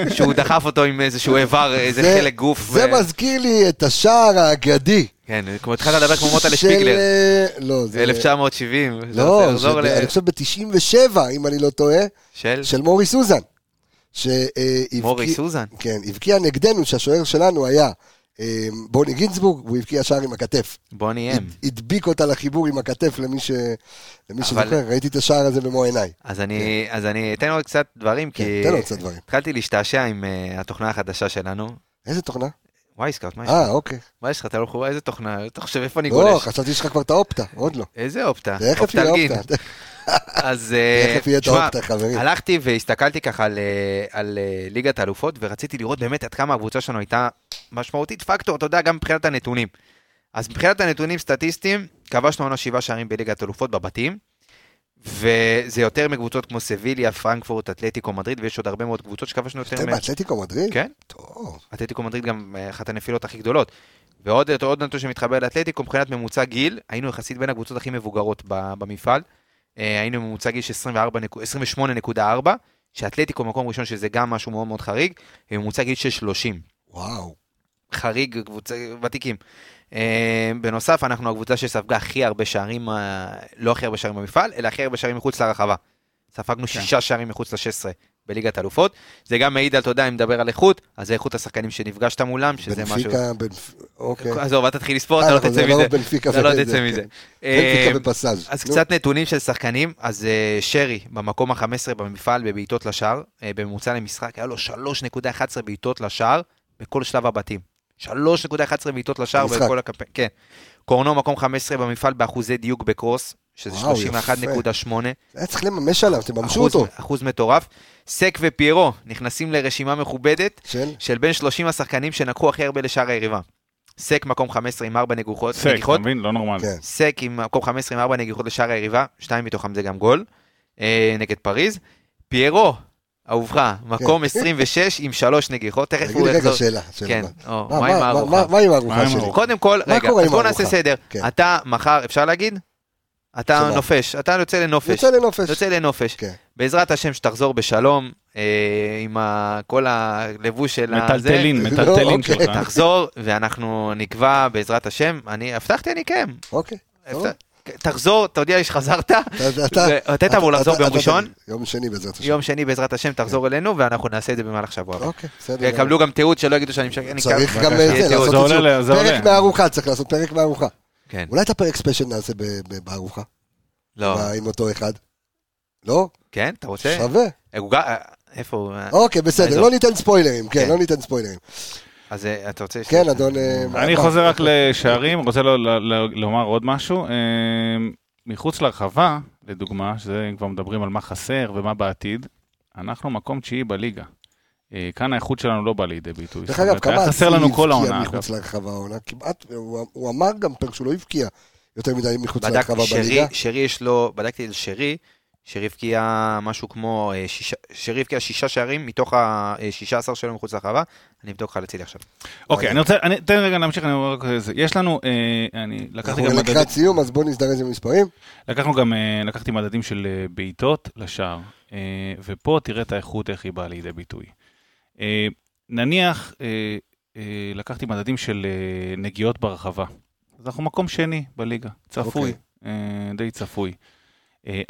Speaker 5: שהוא דחף אותו עם איזשהו איבר, איזה
Speaker 1: זה-
Speaker 5: חלק גוף.
Speaker 1: זה
Speaker 5: ו-
Speaker 1: מזכיר לי את השער האגדי.
Speaker 5: כן, כמו התחלת לדבר כמו מוטה
Speaker 1: של,
Speaker 5: לשפיגלר.
Speaker 1: אה, לא, זה...
Speaker 5: 1970. זה
Speaker 1: לא, זה-
Speaker 5: ל-
Speaker 1: אני חושב ב-97, אם אני לא טועה,
Speaker 5: של
Speaker 1: של מורי סוזן. שהבקיע-
Speaker 5: מורי סוזן.
Speaker 1: כן, הבקיע נגדנו, שהשוער שלנו היה אה, בוני גינצבורג, והוא הבקיע שער עם הכתף.
Speaker 5: בוני אם.
Speaker 1: הד- הדביק אותה לחיבור עם הכתף למי ש- למי
Speaker 5: אבל-
Speaker 1: שזוכר, ראיתי את השער הזה במו עיניי.
Speaker 5: אז אני אז אני אתן עוד קצת דברים,
Speaker 1: כן,
Speaker 5: כי
Speaker 1: תן לו קצת דברים.
Speaker 5: התחלתי להשתעשע עם אה, התוכנה החדשה שלנו.
Speaker 1: איזה תוכנה?
Speaker 5: וואי סקאוט, מה יש לך?
Speaker 1: אה, אוקיי.
Speaker 5: מה יש לך? אתה לא חושב איזה תוכנה? אתה חושב איפה אני
Speaker 1: לא,
Speaker 5: גולש?
Speaker 1: חשבתי שיש לך כבר את האופטה, עוד לא.
Speaker 5: איזה אופטה?
Speaker 1: תכף יהיה. אופטה.
Speaker 5: אז *laughs* אה, תשמע. הלכתי והסתכלתי ככה על, אה, על אה, ליגת האלופות, ורציתי לראות באמת עד כמה הקבוצה שלנו הייתה משמעותית פקטור, אתה יודע, גם מבחינת הנתונים. אז מבחינת הנתונים סטטיסטיים, כבשנו עונה שבעה שערים בליגת האלופות בבתים, וזה יותר מקבוצות כמו סביליה, פרנקפורט, אתלטיקו מדריד, ויש עוד הרבה מאוד קבוצות שכבשנו יותר מהם.
Speaker 1: באתלטיקו מדריד?
Speaker 5: כן,
Speaker 1: טוב.
Speaker 5: אתלטיקו מדריד גם אחת הנפילות הכי גדולות. ועוד עוד נתון שמתחבר לאתלטיקו, מבחינת ממוצע גיל, היינו יחסית בין הקבוצות הכי מבוגרות במפעל. אה, היינו ממוצע גיל של 24 נקו- 28.4, שאתלטיקו מקום ראשון, שזה גם משהו מאוד מאוד חריג, וממוצע גיל של 30.
Speaker 1: וואו.
Speaker 5: חריג, קבוצה, ותיקים. אה, בנוסף, אנחנו הקבוצה שספגה הכי הרבה שערים, אה, לא הכי הרבה שערים במפעל, אלא הכי הרבה שערים מחוץ לרחבה. ספגנו שישה שערים מחוץ ל-16 בליגת אלופות. זה גם מעיד על, אתה יודע, אם נדבר על איכות, אז זה איכות השחקנים שנפגשת מולם, שזה משהו...
Speaker 1: בנפיקה, בנפ- אוקיי.
Speaker 5: עזוב, אל תתחיל לספור,
Speaker 1: אה,
Speaker 5: אתה לא
Speaker 1: נכון,
Speaker 5: תצא
Speaker 1: לא
Speaker 5: מזה.
Speaker 1: בנפיקה
Speaker 5: אתה לא תצא
Speaker 1: כן.
Speaker 5: מזה.
Speaker 1: בנפיקה
Speaker 5: אה,
Speaker 1: ופסאז'.
Speaker 5: אז. קצת נתונים של שחקנים, אז אה, שרי במקום ה-15 במפעל בבעיטות לשער, אה, בממוצע למשחק, היה לו 3.11 בעיטות לשער בכל שלב הבתים. 3.11 בעיטות לשער. בכל הקמפיין, כן. קורנו מקום 15 במפעל באחוזי דיוק בקרוס, שזה
Speaker 1: וואו,
Speaker 5: 31.8.
Speaker 1: היה צריך לממש עליו, תממשו
Speaker 5: אחוז,
Speaker 1: אותו.
Speaker 5: אחוז מטורף. סק ופיירו נכנסים לרשימה מכובדת
Speaker 1: של?
Speaker 5: של בין 30 השחקנים שנקחו הכי הרבה לשער היריבה. סק מקום 15 עם 4 נגיחות.
Speaker 4: סק, אתה. מבין? לא נורמלי.
Speaker 1: כן.
Speaker 5: סק עם מקום 15 עם 4 נגיחות לשער היריבה, שתיים מתוכם זה גם גול, אה, נגד פריז. פיירו, אהובך, מקום 26 עם 3 נגיחות, תכף
Speaker 1: כן. תגיד
Speaker 5: הוא
Speaker 1: לי רגע
Speaker 5: יחזור.
Speaker 1: שאלה. שאלה.
Speaker 5: כן,
Speaker 1: מה-
Speaker 5: או,
Speaker 1: מה-
Speaker 5: מה עם
Speaker 1: מה-
Speaker 5: הארוחה?
Speaker 1: מה- מה עם
Speaker 4: מה
Speaker 1: הארוחה
Speaker 4: עם
Speaker 1: שלי?
Speaker 5: קודם כל,
Speaker 1: מה
Speaker 5: רגע, בוא? נעשה סדר.
Speaker 1: כן.
Speaker 5: אתה מחר, אפשר להגיד? אתה
Speaker 1: שמה?
Speaker 5: נופש, אתה יוצא לנופש.
Speaker 1: יוצא לנופש.
Speaker 5: יוצא לנופש.
Speaker 1: כן.
Speaker 5: בעזרת השם שתחזור בשלום, אה, עם ה- כל הלבוש של הזה.
Speaker 4: מטלטלין, *laughs* מטלטלין
Speaker 1: אוקיי.
Speaker 4: שלך.
Speaker 5: תחזור, ואנחנו נקבע בעזרת השם, אני הבטחתי, אני אקיים.
Speaker 1: אוקיי.
Speaker 5: תחזור, תודיע לי שחזרת.
Speaker 1: אתה- אתה-
Speaker 5: היית אמור
Speaker 1: אתה-
Speaker 5: לחזור
Speaker 1: אתה-
Speaker 5: ביום
Speaker 1: אתה-
Speaker 5: ראשון,
Speaker 1: יום שני בעזרת השם.
Speaker 5: יום שני בעזרת השם תחזור אלינו, ואנחנו נעשה את זה במהלך שבוע הבא.
Speaker 1: אוקיי, בסדר.
Speaker 5: ויקבלו גם תיעוד שלא יגידו שאני משקר.
Speaker 1: צריך. גם
Speaker 5: תיעוד.
Speaker 1: לעשות פרק. מהארוחה, צריך לעשות פרק מהארוחה.
Speaker 5: כן.
Speaker 1: אולי את הפרק ספיישל נעשה ב- ב- בארוחה?
Speaker 5: לא.
Speaker 1: עם אותו אחד? לא?
Speaker 5: כן, אתה רוצה?
Speaker 1: שווה.
Speaker 5: אה, איפה הוא?
Speaker 1: אוקיי, בסדר. לא ניתן ספוילרים, כן,
Speaker 5: כן.
Speaker 1: לא ניתן ספוילרים.
Speaker 5: אז אה, אתה רוצה...
Speaker 1: כן, אדון... אה,
Speaker 4: אני חוזר רק לשערים, רוצה לומר עוד משהו. מחוץ לרחבה, לדוגמה, שזה אם כבר מדברים על מה חסר ומה בעתיד, אנחנו מקום תשיעי בליגה. אה, כאן האיכות שלנו לא באה לידי ביטוי.
Speaker 1: דרך אגב, כמה
Speaker 4: חסר לנו
Speaker 1: אצילי
Speaker 4: כל
Speaker 1: הבקיע. מחוץ
Speaker 4: אגב.
Speaker 1: לרחבה העונה? כמעט, הוא הוא אמר גם פרק שהוא לא הבקיע יותר מדי מחוץ לרחבה
Speaker 5: שרי,
Speaker 1: בליגה.
Speaker 5: שרי יש לו, בדקתי על שרי, שרי הבקיע משהו כמו, אה, שרי הבקיע שישה שערים מתוך ה-16 שלו מחוץ לרחבה, אני אבדוק לך לצידי עכשיו.
Speaker 4: אוקיי, אני רוצה, אני- תן רגע להמשיך, אני אומר רק זה. יש לנו, אה, אני לקחתי
Speaker 1: אנחנו
Speaker 4: גם מדדים.
Speaker 1: לקראת סיום, אז בואו נזדרז עם מספרים.
Speaker 4: לקחנו גם, אה, לקחתי מדדים של אה, בעיטות לשער, אה, ופה תראה את האיכות, איך היא באה לידי ביטוי. אה, נניח, אה, אה, לקחתי מדדים של נגיעות ברחבה. אז אנחנו מקום שני בליגה, צפוי, אה, די צפוי.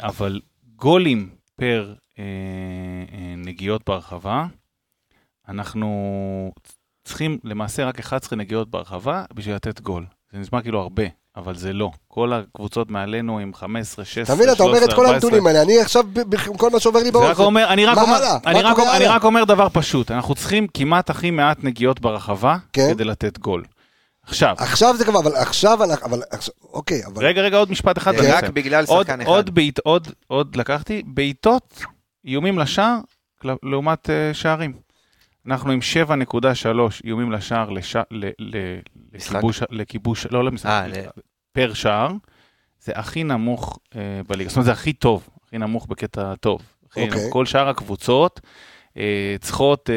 Speaker 4: אבל גולים פר נגיעות ברחבה, אנחנו צריכים למעשה רק 11 נגיעות ברחבה בשביל לתת גול. זה נשמע כאילו הרבה, אבל זה לא. כל הקבוצות מעלינו עם 15, 16,
Speaker 1: אתה מבין, אתה אומר את
Speaker 4: 13,
Speaker 1: כל
Speaker 4: 14.
Speaker 1: הנתונים האלה, אני עכשיו, כל מה שעובר לי בראש.
Speaker 4: אני רק
Speaker 1: מה
Speaker 4: אומר,
Speaker 1: הלאה?
Speaker 4: אני רק, אני אומר דבר פשוט, אנחנו צריכים כמעט הכי מעט נגיעות ברחבה
Speaker 1: כן.
Speaker 4: כדי לתת גול. עכשיו,
Speaker 1: עכשיו זה כבר, אבל עכשיו אבל עכשיו, אוקיי, אבל...
Speaker 4: רגע, רגע, עוד משפט אחד. ואני
Speaker 5: רק. בגלל
Speaker 4: עוד,
Speaker 5: שחקן אחד.
Speaker 4: עוד, בעיט, עוד, עוד לקחתי, בעיטות, איומים לשער, כל- לעומת uh, שערים. אנחנו עם 7.3 איומים לשער לש... ל... ל... לכיבוש, לכיבוש, לא למשחק,
Speaker 5: אה, ל-
Speaker 4: פר שער, זה הכי נמוך uh, בליגה, זאת אומרת זה הכי טוב, הכי נמוך בקטע טוב. הכי
Speaker 1: אוקיי.
Speaker 4: נמוך. כל שאר הקבוצות uh, צריכות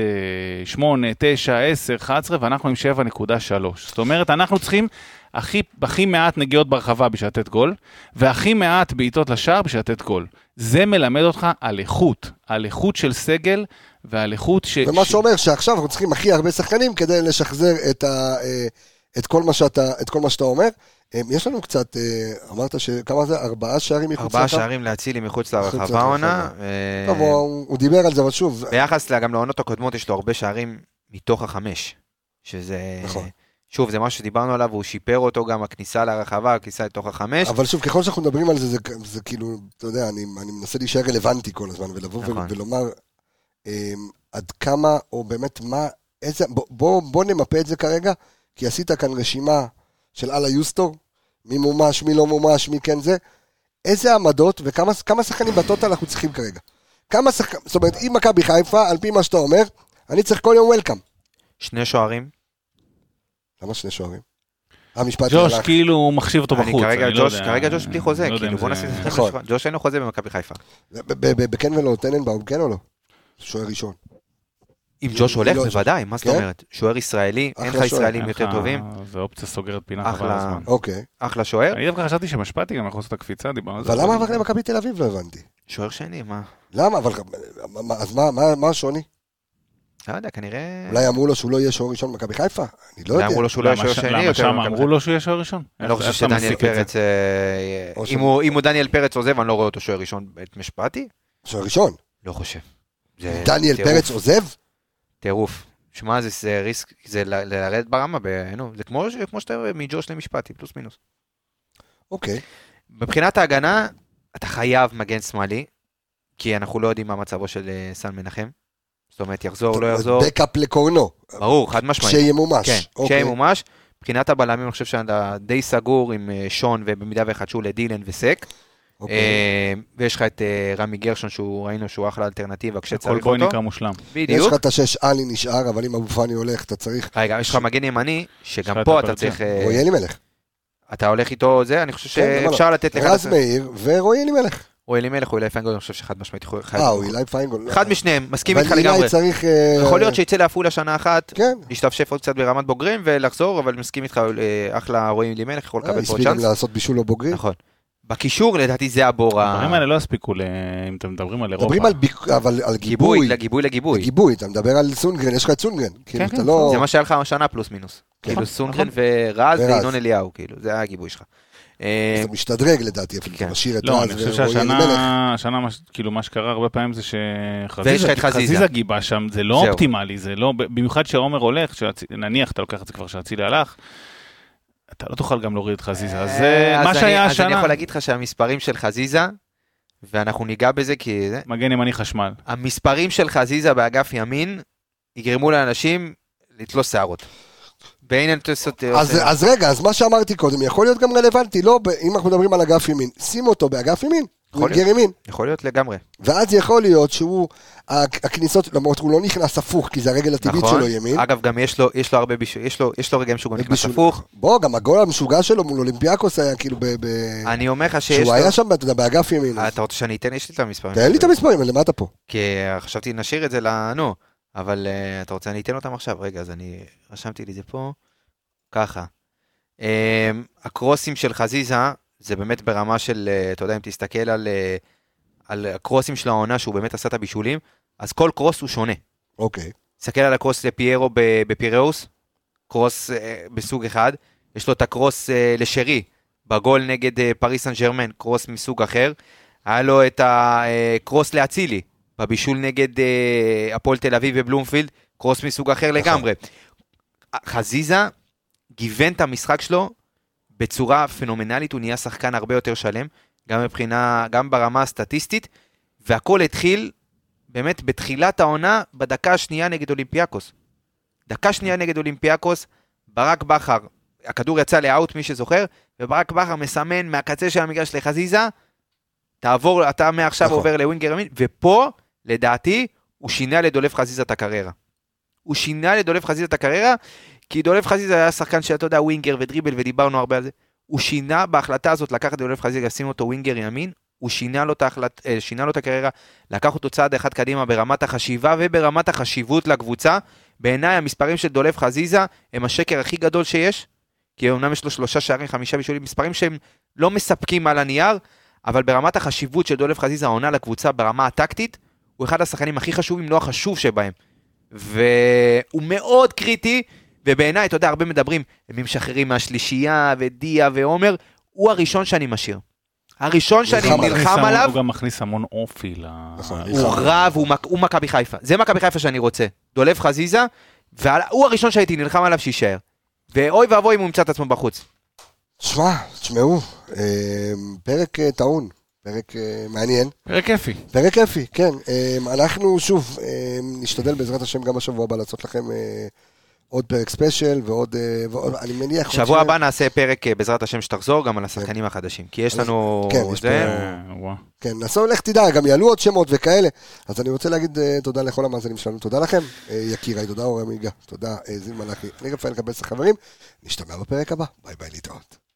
Speaker 4: uh, 8, 9, 10, 11, ואנחנו עם 7.3. זאת אומרת, אנחנו צריכים הכי, הכי מעט נגיעות ברחבה בשביל לתת גול, והכי מעט בעיטות לשער בשביל לתת גול. זה מלמד אותך על איכות, על איכות של סגל ועל איכות ש...
Speaker 1: ומה
Speaker 4: ש-
Speaker 1: שאומר שעכשיו אנחנו צריכים הכי הרבה שחקנים כדי לשחזר את, ה, אה, את, כל, מה שאתה, את כל מה שאתה אומר. אה, יש לנו קצת, אה, אמרת שכמה זה? ארבעה שערים מחוץ
Speaker 5: ארבעה
Speaker 1: לרחבה?
Speaker 5: שערים להצילי מחוץ
Speaker 1: מחוץ
Speaker 5: לרחבה עונה. אה,
Speaker 1: טוב, הוא, הוא דיבר על זה, אבל שוב,
Speaker 5: ביחס גם לעונות הקודמות יש לו הרבה שערים מתוך החמש. שזה...
Speaker 1: נכון.
Speaker 5: שוב, זה משהו שדיברנו עליו, והוא שיפר אותו גם הכניסה לרחבה, הכניסה לתוך החמש.
Speaker 1: אבל שוב, ככל שאנחנו מדברים על זה, זה, זה כאילו, אתה יודע, אני, אני מנסה להישאר רלוונטי כל הזמן, ולבוא
Speaker 5: נכון.
Speaker 1: ולומר עד כמה, או באמת מה, איזה, בוא, בוא, בוא נמפה את זה כרגע, כי עשית כאן רשימה של אללה יוסטור, מי מומש, מי לא מומש, מי כן זה, איזה עמדות וכמה כמה שחקנים בטוטל אנחנו צריכים כרגע. כמה שחקנים, זאת אומרת, אם מכבי חיפה, על פי מה שאתה אומר, אני צריך כל יום וולקאם.
Speaker 5: שני שוערים.
Speaker 1: למה שני שוערים? המשפט
Speaker 4: ג'וש
Speaker 1: הלך.
Speaker 4: כאילו הוא מחשיב אותו
Speaker 5: אני
Speaker 4: בחוץ.
Speaker 5: כרגע
Speaker 4: אני לא
Speaker 5: ג'וש,
Speaker 4: יודע-
Speaker 5: כרגע ג'וש בלי חוזה,
Speaker 4: לא
Speaker 5: כאילו בוא
Speaker 4: זה-
Speaker 5: נשים את זה
Speaker 1: נכון.
Speaker 5: בשולחן. ג'וש אין לו חוזה במכבי חיפה.
Speaker 1: ב- ב- בקנבלו טננבאום, כן או לא? שוער ראשון.
Speaker 5: אם ג'וש הולך,
Speaker 1: לא,
Speaker 5: בוודאי, מה זאת
Speaker 1: כן?
Speaker 5: אומרת? שוער ישראלי, אין לך. ישראלים יותר טובים,
Speaker 4: זה אופציה סוגרת פינה. חבל הזמן.
Speaker 1: אוקיי.
Speaker 5: אחלה שוער.
Speaker 4: אני דווקא חשבתי שמשפטי גם יכול לעשות את הקפיצה, דיברנו על זה.
Speaker 1: אבל למה עבר למכבי תל אביב? לא הבנתי.
Speaker 5: שוער שני, מה?
Speaker 1: למה? אבל אז מה- מה מה השוני?
Speaker 5: לא יודע, כנראה...
Speaker 1: אולי אמרו לו שהוא לא יהיה שוער ראשון במכבי חיפה? אני לא יודע.
Speaker 5: אמרו לו שהוא לא יהיה שוער שני.
Speaker 4: למה שם אמרו. לו שהוא יהיה שוער ראשון?
Speaker 5: אני לא חושב שדניאל? פרץ, אה, אם הוא דניאל פרץ עוזב, אני לא רואה אותו שוער ראשון את משפטי?
Speaker 1: שוער ראשון.
Speaker 5: לא חושב.
Speaker 1: דניאל
Speaker 5: טירוף,
Speaker 1: פרץ עוזב?
Speaker 5: טירוף. שמע, זה- זה ריסק, זה ל- לרדת ברמה, ב- נו, זה כמו כמו שאתה רואה מג'וש למשפטי, פלוס מינוס.
Speaker 1: אוקיי.
Speaker 5: מבחינת ההגנה, אתה חייב מגן שמאלי, כי אנחנו לא יודעים מה מצבו של אה, סן מנחם. זאת אומרת, יחזור, לא יחזור.
Speaker 1: בקאפ לקורנו.
Speaker 5: ברור, חד משמעית.
Speaker 1: כשימומש.
Speaker 5: כן,
Speaker 1: אוקיי.
Speaker 5: כשימומש. מבחינת הבלמים, אני חושב שאתה די סגור עם אה, שון, ובמידה ויחדשו לדילן וסק.
Speaker 1: אוקיי.
Speaker 5: אה, ויש לך את אה, רמי גרשון, שהוא ראינו שהוא אחלה אלטרנטיבה כשצריך אותו.
Speaker 4: בויניקה מושלם.
Speaker 1: יש
Speaker 5: בדיוק.
Speaker 1: לך את השש עלי נשאר, אבל אם אבו פאני הולך, אתה צריך...
Speaker 5: רגע, יש לך מגן ימני,
Speaker 4: יש
Speaker 5: שגם פה אתה. צריך... אה,
Speaker 1: רועי אלימלך.
Speaker 5: אתה הולך איתו זה, אני חושב
Speaker 1: כן, לא?
Speaker 5: שאפשר לתת לך...
Speaker 1: רז מאיר ורועי אלימלך.
Speaker 5: או אלימלך או אילי פיינגולד, אני חושב שחד משמעית יכול...
Speaker 1: אה, או אילי פיינגולד.
Speaker 5: אחד משניהם, מסכים איתך
Speaker 1: אבל
Speaker 5: לגמרי.
Speaker 1: אילי צריך...
Speaker 5: יכול להיות שיצא לעפולה שנה אחת,
Speaker 1: כן.
Speaker 5: להשתפשף עוד קצת ברמת בוגרים ולחזור, אבל מסכים איתך, אחלה רואים אלימלך, יכול לקבל פה
Speaker 1: הספיק גם
Speaker 5: צ'אנס.
Speaker 1: לעשות בישול לא בוגרים.
Speaker 5: נכון. בקישור לדעתי זה הבור ה...
Speaker 4: הדברים האלה לא יספיקו, ל- אם אתם מדברים על אירופה.
Speaker 1: מדברים על ביק- אבל על
Speaker 5: גיבוי,
Speaker 1: גיבוי.
Speaker 5: לגיבוי לגיבוי.
Speaker 1: גיבוי, אתה מדבר על סונגרן, יש לך את סונגרן. כאילו,
Speaker 5: כן,
Speaker 1: אתה
Speaker 5: כן,
Speaker 1: לא...
Speaker 5: זה מה שהיה לך השנה פלוס מינוס.
Speaker 1: כן.
Speaker 5: כאילו סונגרן
Speaker 4: נכון.
Speaker 5: ורז. וינון אליהו, כאילו, זה היה הגיבוי שלך. אה,
Speaker 1: אתה משתדרג לדעתי, אפילו
Speaker 5: כן.
Speaker 1: אתה משאיר את
Speaker 4: לא,
Speaker 1: רז ורועי אלימלך.
Speaker 4: שהשנה, השנה, כאילו, מה שקרה הרבה פעמים זה שחזיזה גיבה שם, זה לא. אופטימלי, זה לא, במיוחד שעומר הולך, נניח אתה לוקח את זה כבר שאצילי הלך, אתה לא תוכל גם להוריד את חזיזה, אז זה
Speaker 5: אה,
Speaker 4: מה שהיה
Speaker 5: אני- אז אני
Speaker 4: השנה,
Speaker 5: יכול להגיד לך שהמספרים של חזיזה, ואנחנו ניגע בזה כי... זה-
Speaker 4: מגן ימני חשמל.
Speaker 5: המספרים של חזיזה באגף ימין יגרמו לאנשים לתלוש שערות.
Speaker 1: אז, אז רגע, אז מה שאמרתי קודם יכול להיות גם רלוונטי, לא, אם אנחנו מדברים על אגף ימין, שים אותו באגף ימין,
Speaker 5: יכול
Speaker 1: ווינגר ימין,
Speaker 5: יכול להיות לגמרי.
Speaker 1: ואז יכול להיות שהוא, הכ- הכניסות, למרות הוא לא נכנס הפוך, כי זה הרגל הטבעית
Speaker 5: נכון?
Speaker 1: שלו ימין.
Speaker 5: אגב, גם יש לו, יש לו הרבה בישול, יש לו, יש לו רגעים שהוא גם נכנס
Speaker 1: בישול-
Speaker 5: הפוך.
Speaker 1: בוא, גם הגול המשוגע שלו מול אולימפיאקוס היה כאילו ב... ב...
Speaker 5: אני אומר לך שיש
Speaker 1: שהוא
Speaker 5: לו...
Speaker 1: היה שם, אתה יודע, באגף ימין.
Speaker 5: אה, אתה רוצה שאני אתן? יש לי את המספרים.
Speaker 1: תן לי את המספרים, למטה פה.
Speaker 5: כי חשבתי נשאיר את זה ל... נו, אבל uh, אתה רוצה אני אתן אותם עכשיו? רגע, אז אני רשמתי לי את זה פה. ככה. Um, הקרוסים של חזיזה, זה באמת ברמה של, uh, אתה יודע, אם תסתכל על, uh, על הקרוסים של העונה, שהוא באמת עשה את הבישולים, אז כל קרוס הוא שונה.
Speaker 1: אוקיי.
Speaker 5: תסתכל על הקרוס לפיירו בפיראוס, קרוס uh, בסוג אחד, יש לו את הקרוס לשרי, בגול נגד פריס סן ג'רמן, קרוס מסוג אחר. היה לו את הקרוס לאצילי, בבישול נגד הפועל תל אביב ובלומפילד, קרוס מסוג אחר לגמרי. חזיזה גיוון את המשחק שלו בצורה פנומנלית, הוא נהיה שחקן הרבה יותר שלם, גם מבחינה, גם ברמה הסטטיסטית, והכל התחיל באמת בתחילת העונה, בדקה השנייה נגד אולימפיאקוס. דקה שנייה נגד אולימפיאקוס, ברק בכר, הכדור יצא לאאוט, מי שזוכר, וברק בכר מסמן מהקצה של המגרש לחזיזה, תעבור, אתה מעכשיו
Speaker 1: נכון.
Speaker 5: עובר לווינגר ימין, ופה, לדעתי, הוא שינה לדולב חזיזה את הקריירה. הוא שינה לדולב חזיזה את הקריירה, כי דולב חזיזה היה שחקן שאתה יודע, ווינגר ודריבל, ודיברנו הרבה על זה. הוא שינה בהחלטה הזאת לקחת דולב חזיזה, לשים אותו ווינגר ימין, הוא שינה לו, ההחלט, אה, שינה לו את הקריירה, לקח אותו צעד אחד קדימה ברמת החשיבה וברמת החשיבות לקבוצה. בעיניי המספרים של דולב חזיזה הם השקר הכי גדול שיש, כי אמנם יש לו שלושה שערים, חמישה בישולים, מספרים שהם לא מספקים על הנייר, אבל ברמת החשיבות של דולב חזיזה העונה לקבוצה ברמה הטקטית, הוא אחד השחקנים הכי חשובים, לא החשוב שבהם. והוא מאוד קריטי, ובעיניי, אתה יודע, הרבה מדברים, הם משחררים מהשלישייה, ודיה ועומר, הוא הראשון שאני משאיר. הראשון שאני
Speaker 1: נלחם עליו.
Speaker 4: הוא גם מכניס המון אופי ל...
Speaker 1: נכון,
Speaker 5: הוא רב, הוא מכבי חיפה. זה מכבי חיפה שאני רוצה. דולב חזיזה, והוא הראשון שהייתי נלחם עליו שיישאר. ואוי ואבוי אם הוא ימצא את עצמו בחוץ.
Speaker 1: שמע, תשמעו, אה, פרק אה, טעון, פרק אה, מעניין.
Speaker 4: פרק כיפי.
Speaker 1: פרק כיפי, כן. אנחנו שוב נשתדל בעזרת השם גם בשבוע הבא לעשות לכם עוד פרק ספיישל ועוד, אה, ועוד אני מניח...
Speaker 5: שבוע
Speaker 1: ש-
Speaker 5: הבא נעשה פרק, אה, בעזרת השם, שתחזור גם על השחקנים החדשים. כי יש לנו...
Speaker 1: כן, יש
Speaker 5: זה,
Speaker 4: אה.
Speaker 1: כן, נעשו, לך תדע, גם יעלו עוד שמות וכאלה. אז אני רוצה להגיד תודה לכל המאזינים שלנו, תודה לכם. יקיריי, תודה אור עמיגה, תודה זיו מלאכי. אני רפאל קבץ החברים, נשתמע בפרק הבא, ביי ביי להתראות.